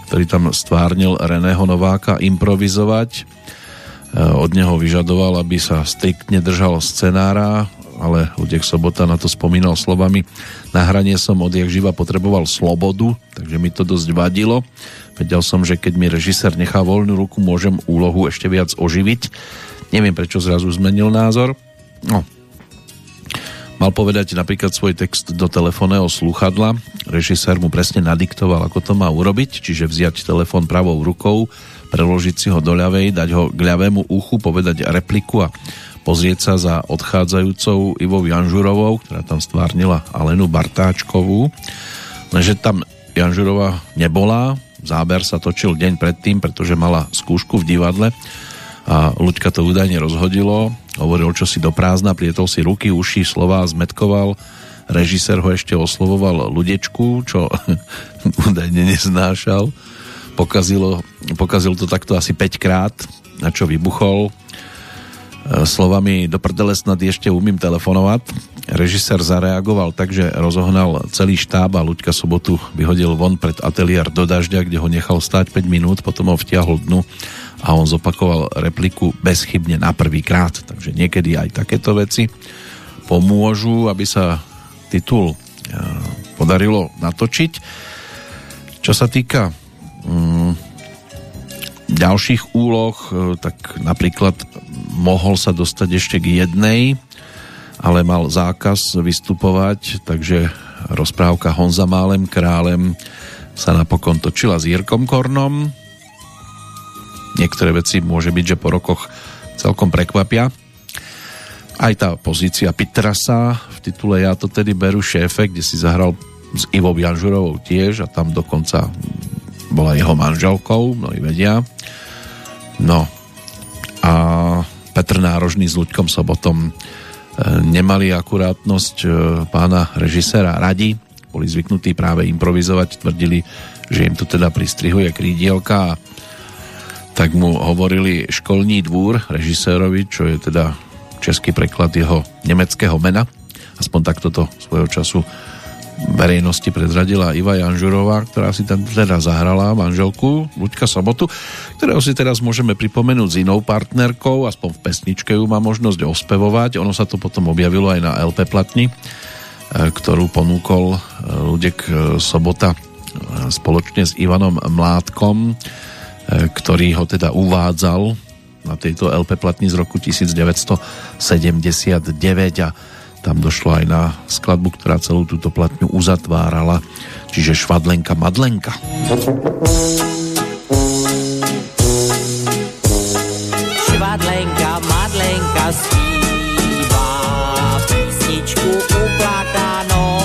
ktorý tam stvárnil Reného Nováka, improvizovať. E, od neho vyžadoval, aby sa striktne držal scenára ale Ludek Sobota na to spomínal slovami na hranie som odjak živa potreboval slobodu, takže mi to dosť vadilo. Vedel som, že keď mi režisér nechá voľnú ruku, môžem úlohu ešte viac oživiť. Neviem, prečo zrazu zmenil názor. No, Mal povedať napríklad svoj text do telefónneho slúchadla. Režisér mu presne nadiktoval, ako to má urobiť, čiže vziať telefón pravou rukou, preložiť si ho do ľavej, dať ho k ľavému uchu, povedať repliku a pozrieť sa za odchádzajúcou Ivou Janžurovou, ktorá tam stvárnila Alenu Bartáčkovú. Lenže tam Janžurova nebola, záber sa točil deň predtým, pretože mala skúšku v divadle a Luďka to údajne rozhodilo, hovoril čo si do prázdna, prietol si ruky, uši, slova, zmetkoval, režisér ho ešte oslovoval ľudečku, čo údajne neznášal. Pokazilo, pokazil to takto asi 5 krát, na čo vybuchol slovami do prdele snad ešte umím telefonovať. Režisér zareagoval tak, že rozohnal celý štáb a Luďka Sobotu vyhodil von pred ateliér do dažďa, kde ho nechal stáť 5 minút, potom ho vtiahol dnu a on zopakoval repliku bezchybne na prvý krát. Takže niekedy aj takéto veci pomôžu, aby sa titul e, podarilo natočiť. Čo sa týka mm, ďalších úloh, e, tak napríklad mohol sa dostať ešte k jednej, ale mal zákaz vystupovať, takže rozprávka Honza Málem králem sa napokon točila s Jirkom Kornom. Niektoré veci môže byť, že po rokoch celkom prekvapia. Aj tá pozícia Pitrasa v titule Ja to tedy beru šéfe, kde si zahral s Ivou Janžurovou tiež a tam dokonca bola jeho manželkou, mnohí vedia. No a Petr Nárožný s Luďkom Sobotom e, nemali akurátnosť e, pána režiséra radi, boli zvyknutí práve improvizovať, tvrdili, že im to teda pristrihuje krídielka a tak mu hovorili školní dvúr režisérovi, čo je teda český preklad jeho nemeckého mena. Aspoň takto to svojho času verejnosti prezradila Iva Janžurová, ktorá si tam teda zahrala manželku Luďka Sobotu, ktorého si teraz môžeme pripomenúť s inou partnerkou, aspoň v pesničke ju má možnosť ospevovať. Ono sa to potom objavilo aj na LP platni, e, ktorú ponúkol e, Ludek e, Sobota spoločne s Ivanom Mládkom, ktorý ho teda uvádzal na tejto LP platni z roku 1979 a tam došlo aj na skladbu, ktorá celú túto platňu uzatvárala, čiže Švadlenka Madlenka. Švadlenka Madlenka zpívá písničku uplakanou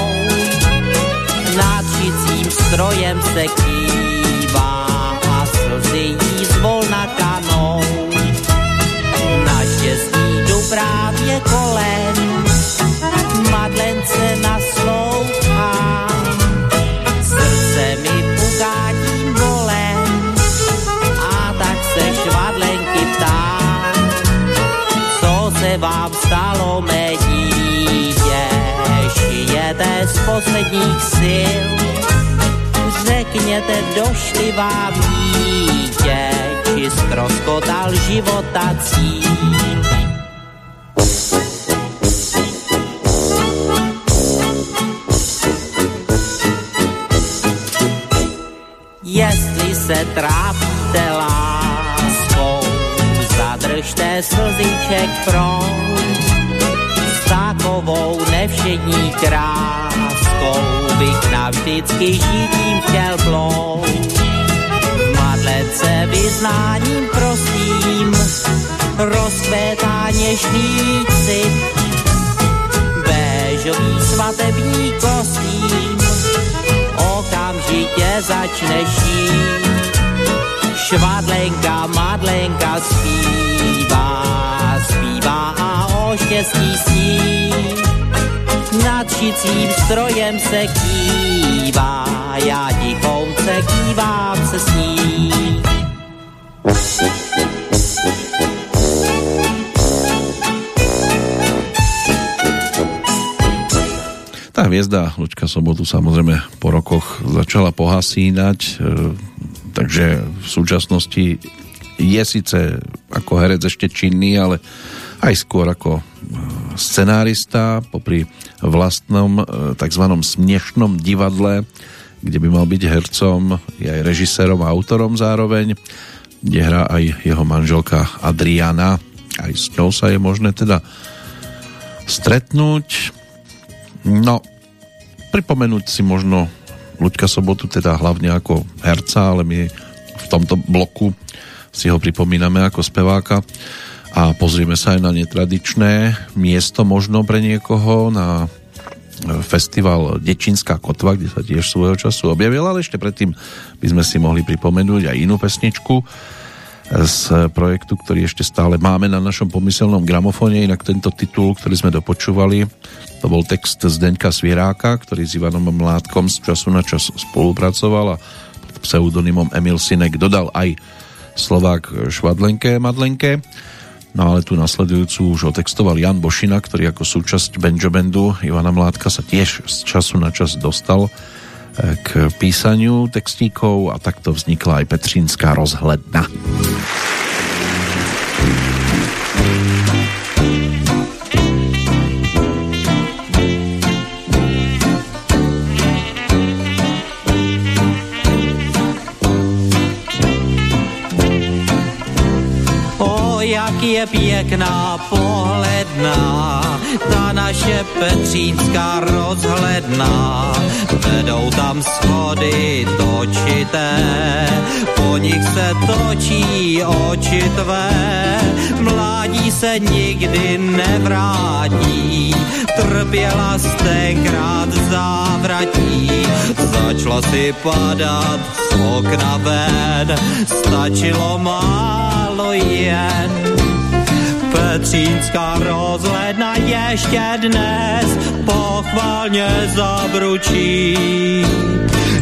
nad šicím strojem se kývá posledních sil, řekněte, došli vám dítě, či ztroskotal života cíl. Jestli se trápíte láskou, zadržte slziček proud. S takovou nevšední kráskou bych navždycky žitím chtěl plout. Se vyznáním prostým rozkvétá něžný cit. Béžový svatební kostým okamžitě začne šít. Švadlenka, madlenka zpívá, zpívá a o štěstí sní. Nad šicím strojem se kývá, já tichounce kývám se s ní. Tá hviezda Lučka Sobotu samozrejme po rokoch začala pohasínať, e, takže v súčasnosti je síce ako herec ešte činný, ale aj skôr ako scenárista popri vlastnom e, tzv. smiešnom divadle, kde by mal byť hercom, je aj režisérom a autorom zároveň, kde hrá aj jeho manželka Adriana. Aj s ňou sa je možné teda stretnúť. No, pripomenúť si možno Luďka Sobotu teda hlavne ako herca, ale my v tomto bloku si ho pripomíname ako speváka a pozrieme sa aj na netradičné miesto možno pre niekoho na festival Dečinská kotva, kde sa tiež svojho času objavil, ale ešte predtým by sme si mohli pripomenúť aj inú pesničku, z projektu, ktorý ešte stále máme na našom pomyselnom gramofóne, inak tento titul, ktorý sme dopočúvali, to bol text Zdeňka Svieráka, ktorý s Ivanom Mládkom z času na čas spolupracoval a pod pseudonymom Emil Sinek dodal aj Slovák Švadlenke Madlenke. No ale tu nasledujúcu už otextoval Jan Bošina, ktorý ako súčasť Benjo Bandu Ivana Mládka sa tiež z času na čas dostal k písaniu textíkov a takto vznikla aj Petřínská rozhledna. Je pěkná pohledná, ta naše Petřínská rozhledná. Vedou tam schody točité, po nich se točí oči tvé. Mládí se nikdy nevrátí, trpěla tenkrát závratí. Začala si padat z okna ven, stačilo málo jen Petřínská rozhledna ještě dnes pochválně zabručí.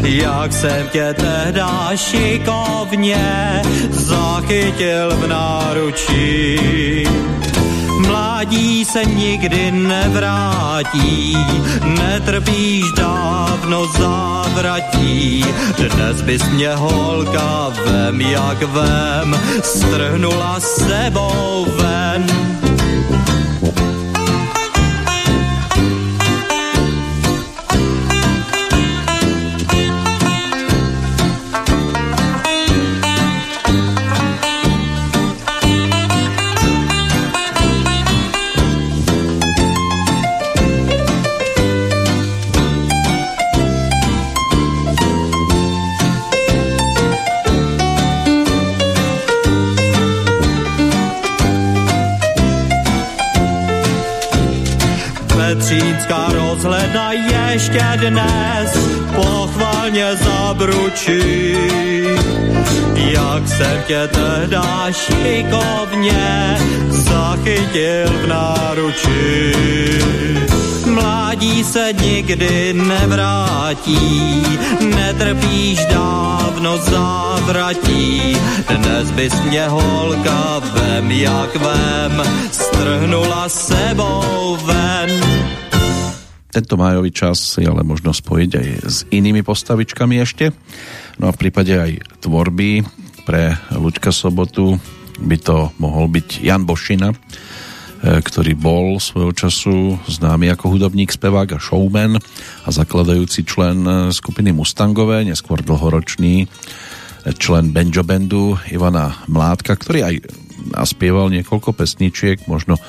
Jak jsem tě tehda šikovně zachytil v náručí mládí se nikdy nevrátí, netrpíš dávno závratí. Dnes bys mě holka vem jak vem, strhnula sebou ven Petřínská rozhledna ještě dnes pochválně zabručí. Jak jsem tě tehda šikovně zachytil v náručí. Mládí se nikdy nevrátí, netrpíš dávno závratí. Dnes bys mě holka vem jak vem, strhnula sebou ven. Tento májový čas si ale možno spojiť aj s inými postavičkami ešte. No a v prípade aj tvorby pre Luďka Sobotu by to mohol byť Jan Bošina, e, ktorý bol svojho času známy ako hudobník, spevák a showman a zakladajúci člen skupiny Mustangové, neskôr dlhoročný člen Benjo Bandu Ivana Mládka, ktorý aj naspieval niekoľko pesničiek, možno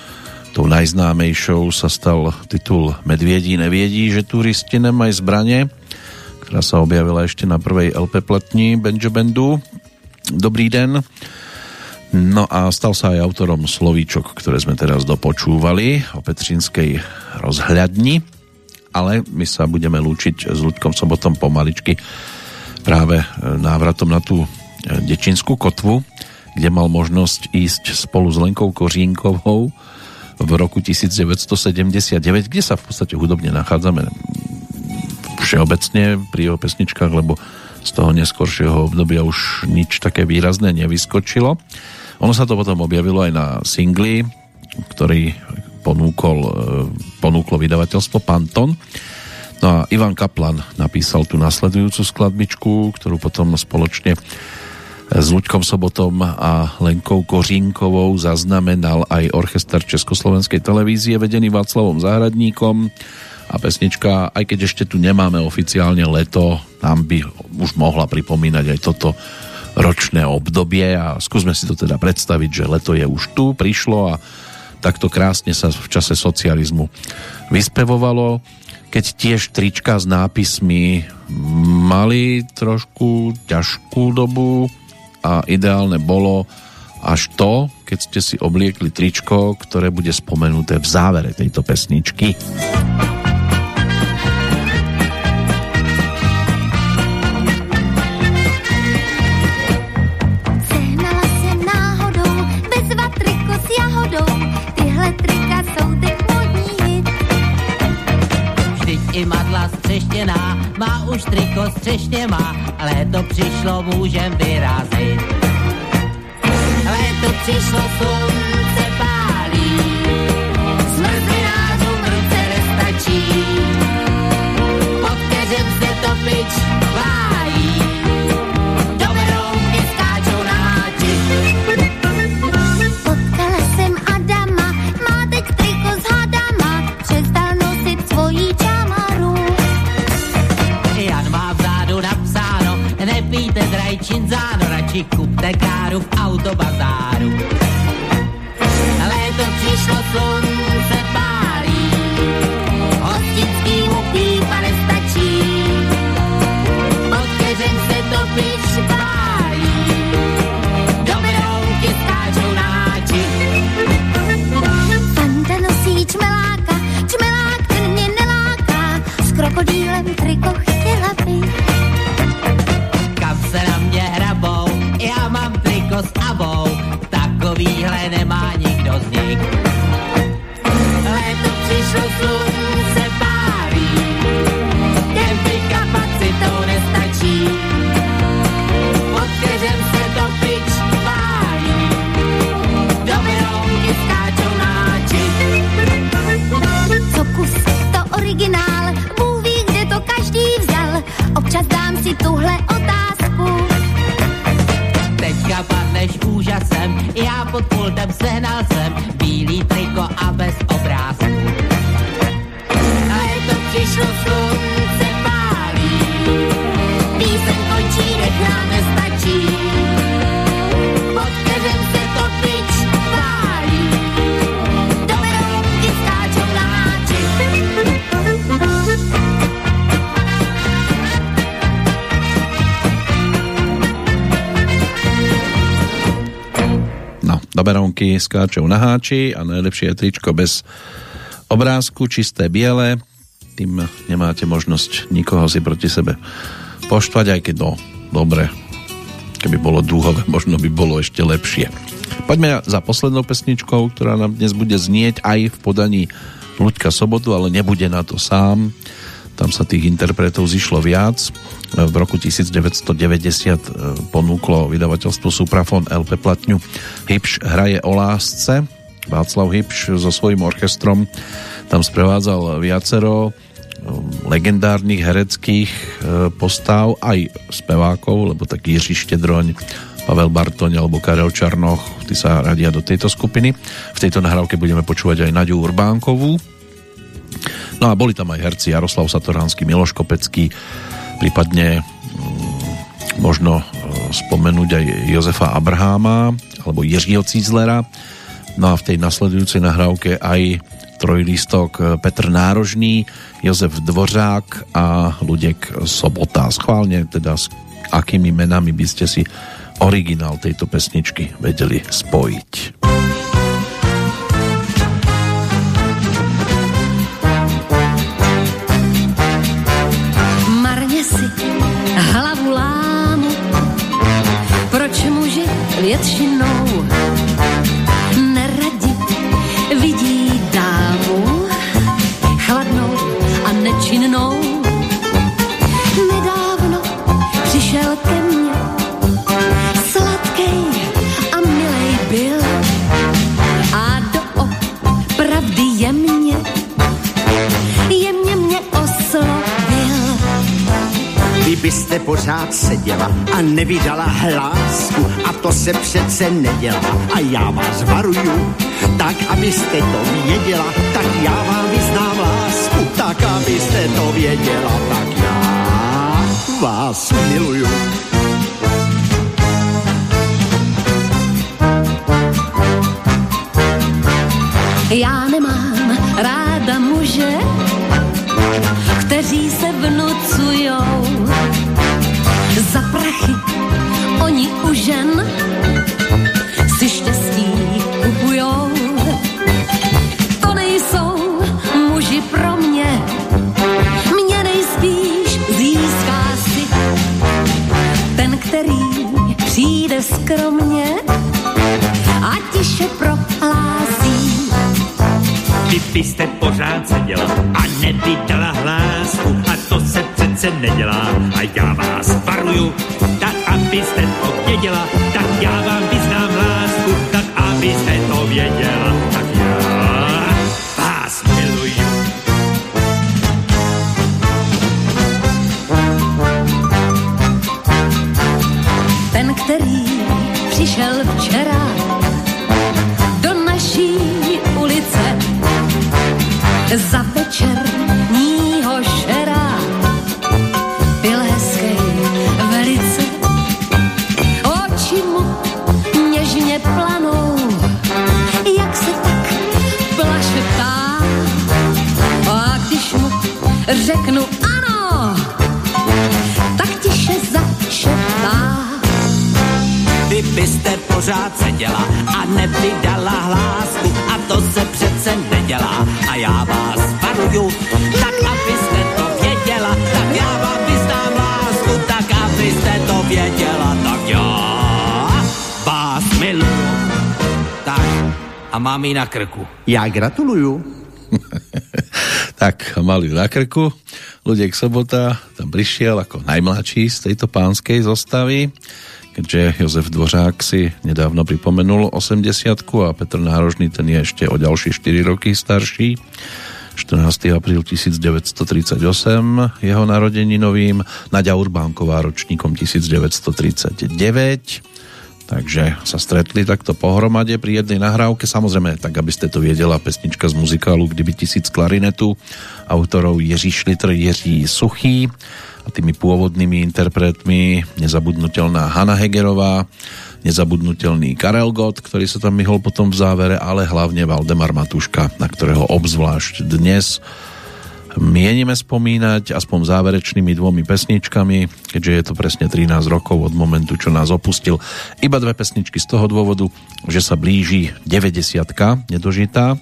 Tou najznámejšou sa stal titul Medviedí neviedí, že turisti nemajú zbranie, ktorá sa objavila ešte na prvej LP platni Benjo Bandu Dobrý den. No a stal sa aj autorom slovíčok, ktoré sme teraz dopočúvali o Petrinskej rozhľadni, ale my sa budeme lúčiť s Ľudkom Sobotom pomaličky práve návratom na tú Dečinskú kotvu, kde mal možnosť ísť spolu s Lenkou Kořínkovou v roku 1979, kde sa v podstate hudobne nachádzame všeobecne pri jeho pesničkách, lebo z toho neskoršieho obdobia už nič také výrazné nevyskočilo. Ono sa to potom objavilo aj na singli, ktorý ponúkol, e, ponúklo vydavateľstvo Panton. No a Ivan Kaplan napísal tú nasledujúcu skladbičku, ktorú potom spoločne s Luďkom Sobotom a Lenkou Kořínkovou zaznamenal aj orchester Československej televízie vedený Václavom Záhradníkom. A pesnička, aj keď ešte tu nemáme oficiálne leto, nám by už mohla pripomínať aj toto ročné obdobie. A skúsme si to teda predstaviť, že leto je už tu, prišlo a takto krásne sa v čase socializmu vyspevovalo. Keď tiež trička s nápismi mali trošku ťažkú dobu, a ideálne bolo až to, keď ste si obliekli tričko, ktoré bude spomenuté v závere tejto pesničky. Skáčou na háči a najlepšie je tričko bez obrázku, čisté biele. Tým nemáte možnosť nikoho si proti sebe poštvať, aj keď no, dobre, keby bolo dúhové, možno by bolo ešte lepšie. Poďme za poslednou pesničkou, ktorá nám dnes bude znieť aj v podaní Luďka Sobotu, ale nebude na to sám. Tam sa tých interpretov zišlo viac. V roku 1990 ponúklo vydavateľstvo Suprafon LP platňu Hybš hraje o lásce. Václav Hybš so svojím orchestrom tam sprevádzal viacero legendárnych hereckých postáv, aj spevákov, lebo tak Jiří Štedroň, Pavel Bartoň alebo Karel Čarnoch, tí sa radia do tejto skupiny. V tejto nahrávke budeme počúvať aj Naďu Urbánkovú. No a boli tam aj herci Jaroslav Satoránsky, Miloš Kopecký, prípadne mm, možno e, spomenúť aj Jozefa Abraháma alebo Jiřího Cízlera. No a v tej nasledujúcej nahrávke aj trojlistok Petr Nárožný, Jozef Dvořák a Ludek Sobota. Schválne teda s akými menami by ste si originál tejto pesničky vedeli spojiť. Většinou neradi vidí dámu chladnou a nečinnou. Nedávno přišel ke mně sladkej a milej byl a doopravdy jemně, jemně mě oslovil. Kdybyste pořád seděla a nevydala a to se přece nedělá a já vás varuju, tak abyste to věděla, tak já vám vyznám lásku, tak abyste to věděla, tak já vás miluju. Já nemám ráda muže, u žen si štěstí kupujou. To nejsou muži pro mě, mě nejspíš získá si ten, který přijde skromně a tiše prohlásí. Kdybyste pořád seděla a nevydala hlásku a to se přece nedělá a já vás varuju, abyste to věděla, tak já vám vyznám lásku, tak abyste to věděla, mám ji na krku. Já gratuluju. tak mali na krku. Luděk Sobota tam prišiel ako najmladší z tejto pánskej zostavy, keďže Jozef Dvořák si nedávno pripomenul 80 a Petr Nárožný ten je ešte o ďalšie 4 roky starší. 14. apríl 1938 jeho narodeninovým, Nadia Urbánková ročníkom 1939 takže sa stretli takto pohromade pri jednej nahrávke, samozrejme, tak aby ste to viedela, pesnička z muzikálu Kdyby tisíc klarinetu, autorov Jiří Šlitr, Jiří Suchý a tými pôvodnými interpretmi nezabudnutelná Hanna Hegerová, nezabudnutelný Karel Gott, ktorý sa tam myhol potom v závere, ale hlavne Valdemar Matuška, na ktorého obzvlášť dnes mienime spomínať aspoň záverečnými dvomi pesničkami, keďže je to presne 13 rokov od momentu, čo nás opustil. Iba dve pesničky z toho dôvodu, že sa blíži 90 nedožitá.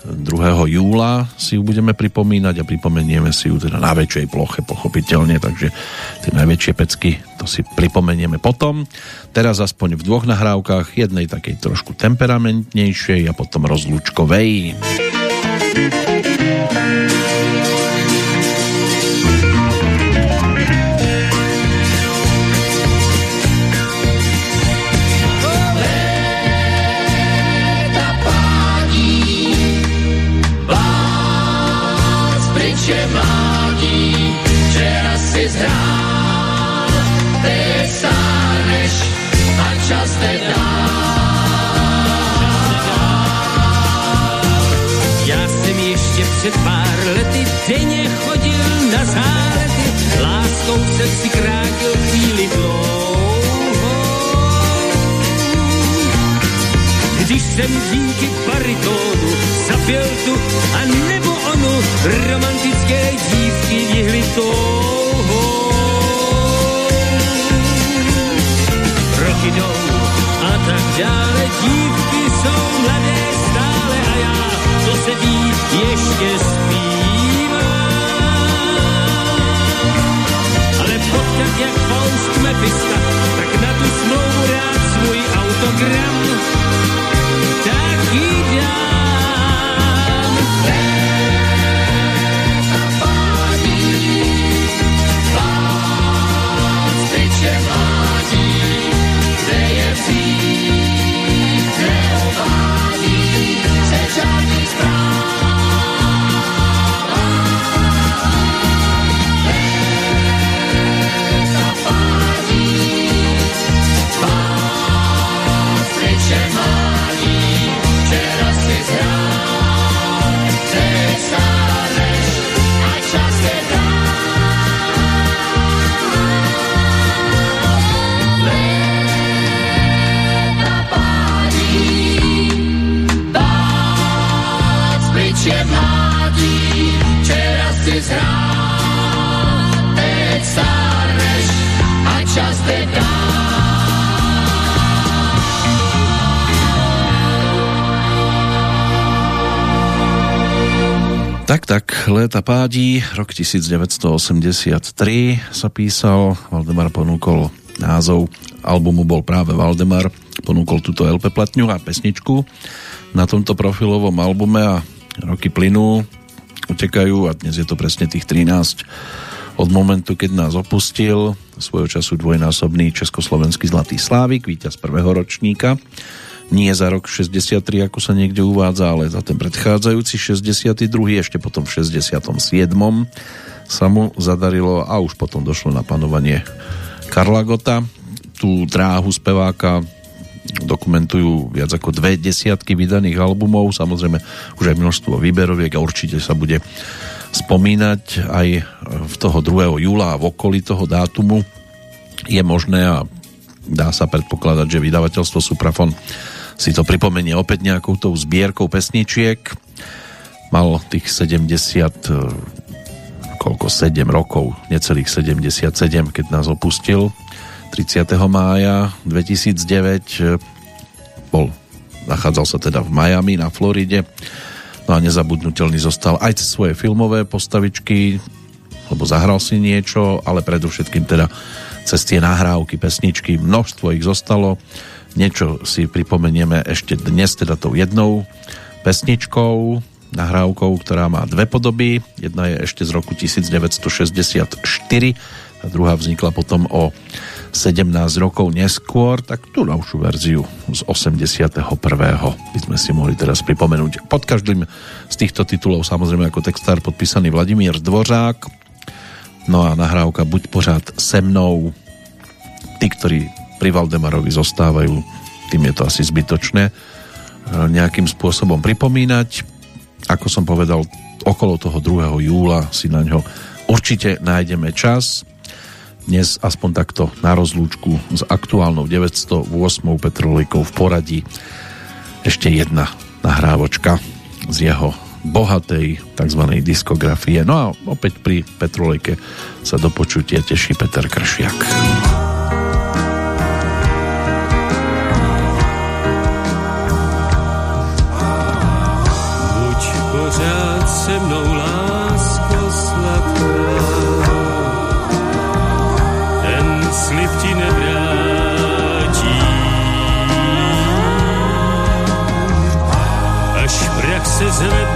2. júla si ju budeme pripomínať a pripomenieme si ju teda na väčšej ploche pochopiteľne, takže tie najväčšie pecky to si pripomenieme potom. Teraz aspoň v dvoch nahrávkach, jednej takej trošku temperamentnejšej a potom rozlúčkovej. Já jsem díky baritónu zapěl tu a nebo onu romantické dívky dihly touhou. Roky jdou a tak dále, dívky jsou mladé stále a já, co se ví, ještě zpívám. Ale potkať jak Faust me vyspívá, tak, léta pádí, rok 1983 sa písal, Valdemar ponúkol názov albumu bol práve Valdemar, ponúkol túto LP platňu a pesničku na tomto profilovom albume a roky plynú, utekajú a dnes je to presne tých 13 od momentu, keď nás opustil svojho času dvojnásobný československý Zlatý Slávik, víťaz prvého ročníka nie za rok 63, ako sa niekde uvádza, ale za ten predchádzajúci 62. ešte potom v 67. sa mu zadarilo a už potom došlo na panovanie Karla Gota. Tú dráhu speváka dokumentujú viac ako dve desiatky vydaných albumov, samozrejme už aj množstvo výberoviek a určite sa bude spomínať aj v toho 2. júla a v okolí toho dátumu je možné a dá sa predpokladať, že vydavateľstvo Suprafon si to pripomenie opäť nejakou tou zbierkou pesničiek. Mal tých 70 e, koľko 7 rokov, necelých 77, keď nás opustil 30. mája 2009 e, bol, nachádzal sa teda v Miami na Floride no a nezabudnutelný zostal aj cez svoje filmové postavičky lebo zahral si niečo, ale predovšetkým teda cez tie nahrávky, pesničky, množstvo ich zostalo Niečo si pripomenieme ešte dnes, teda tou jednou pesničkou, nahrávkou, ktorá má dve podoby. Jedna je ešte z roku 1964 a druhá vznikla potom o 17 rokov neskôr, tak tú novšiu verziu z 81. by sme si mohli teraz pripomenúť. Pod každým z týchto titulov samozrejme ako textár podpísaný Vladimír Dvořák. No a nahrávka Buď pořád se mnou. Tí, ktorí pri Valdemarovi zostávajú, tým je to asi zbytočné e, nejakým spôsobom pripomínať. Ako som povedal, okolo toho 2. júla si na ňo určite nájdeme čas. Dnes aspoň takto na rozlúčku s aktuálnou 908. Petrolejkou v poradí ešte jedna nahrávočka z jeho bohatej tzv. diskografie. No a opäť pri Petrolejke sa do počutia teší Peter Kršiak. silly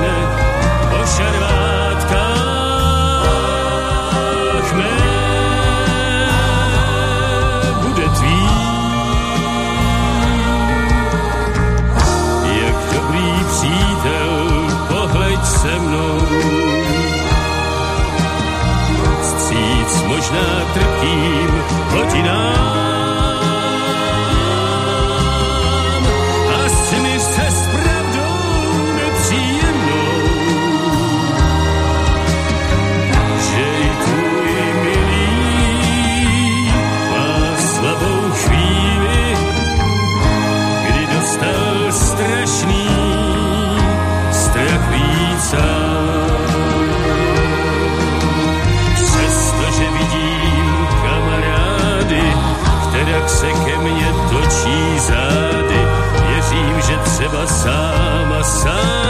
se ke mně točí zády, věřím, že třeba sám a sám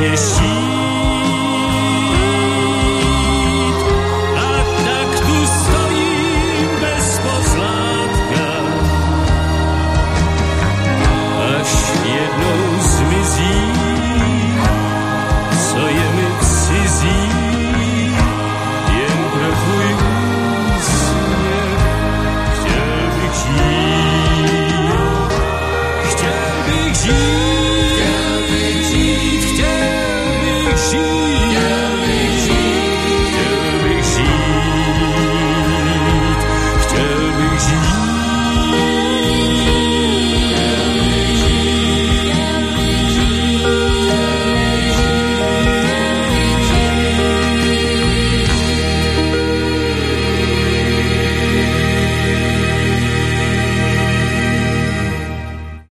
Jeśli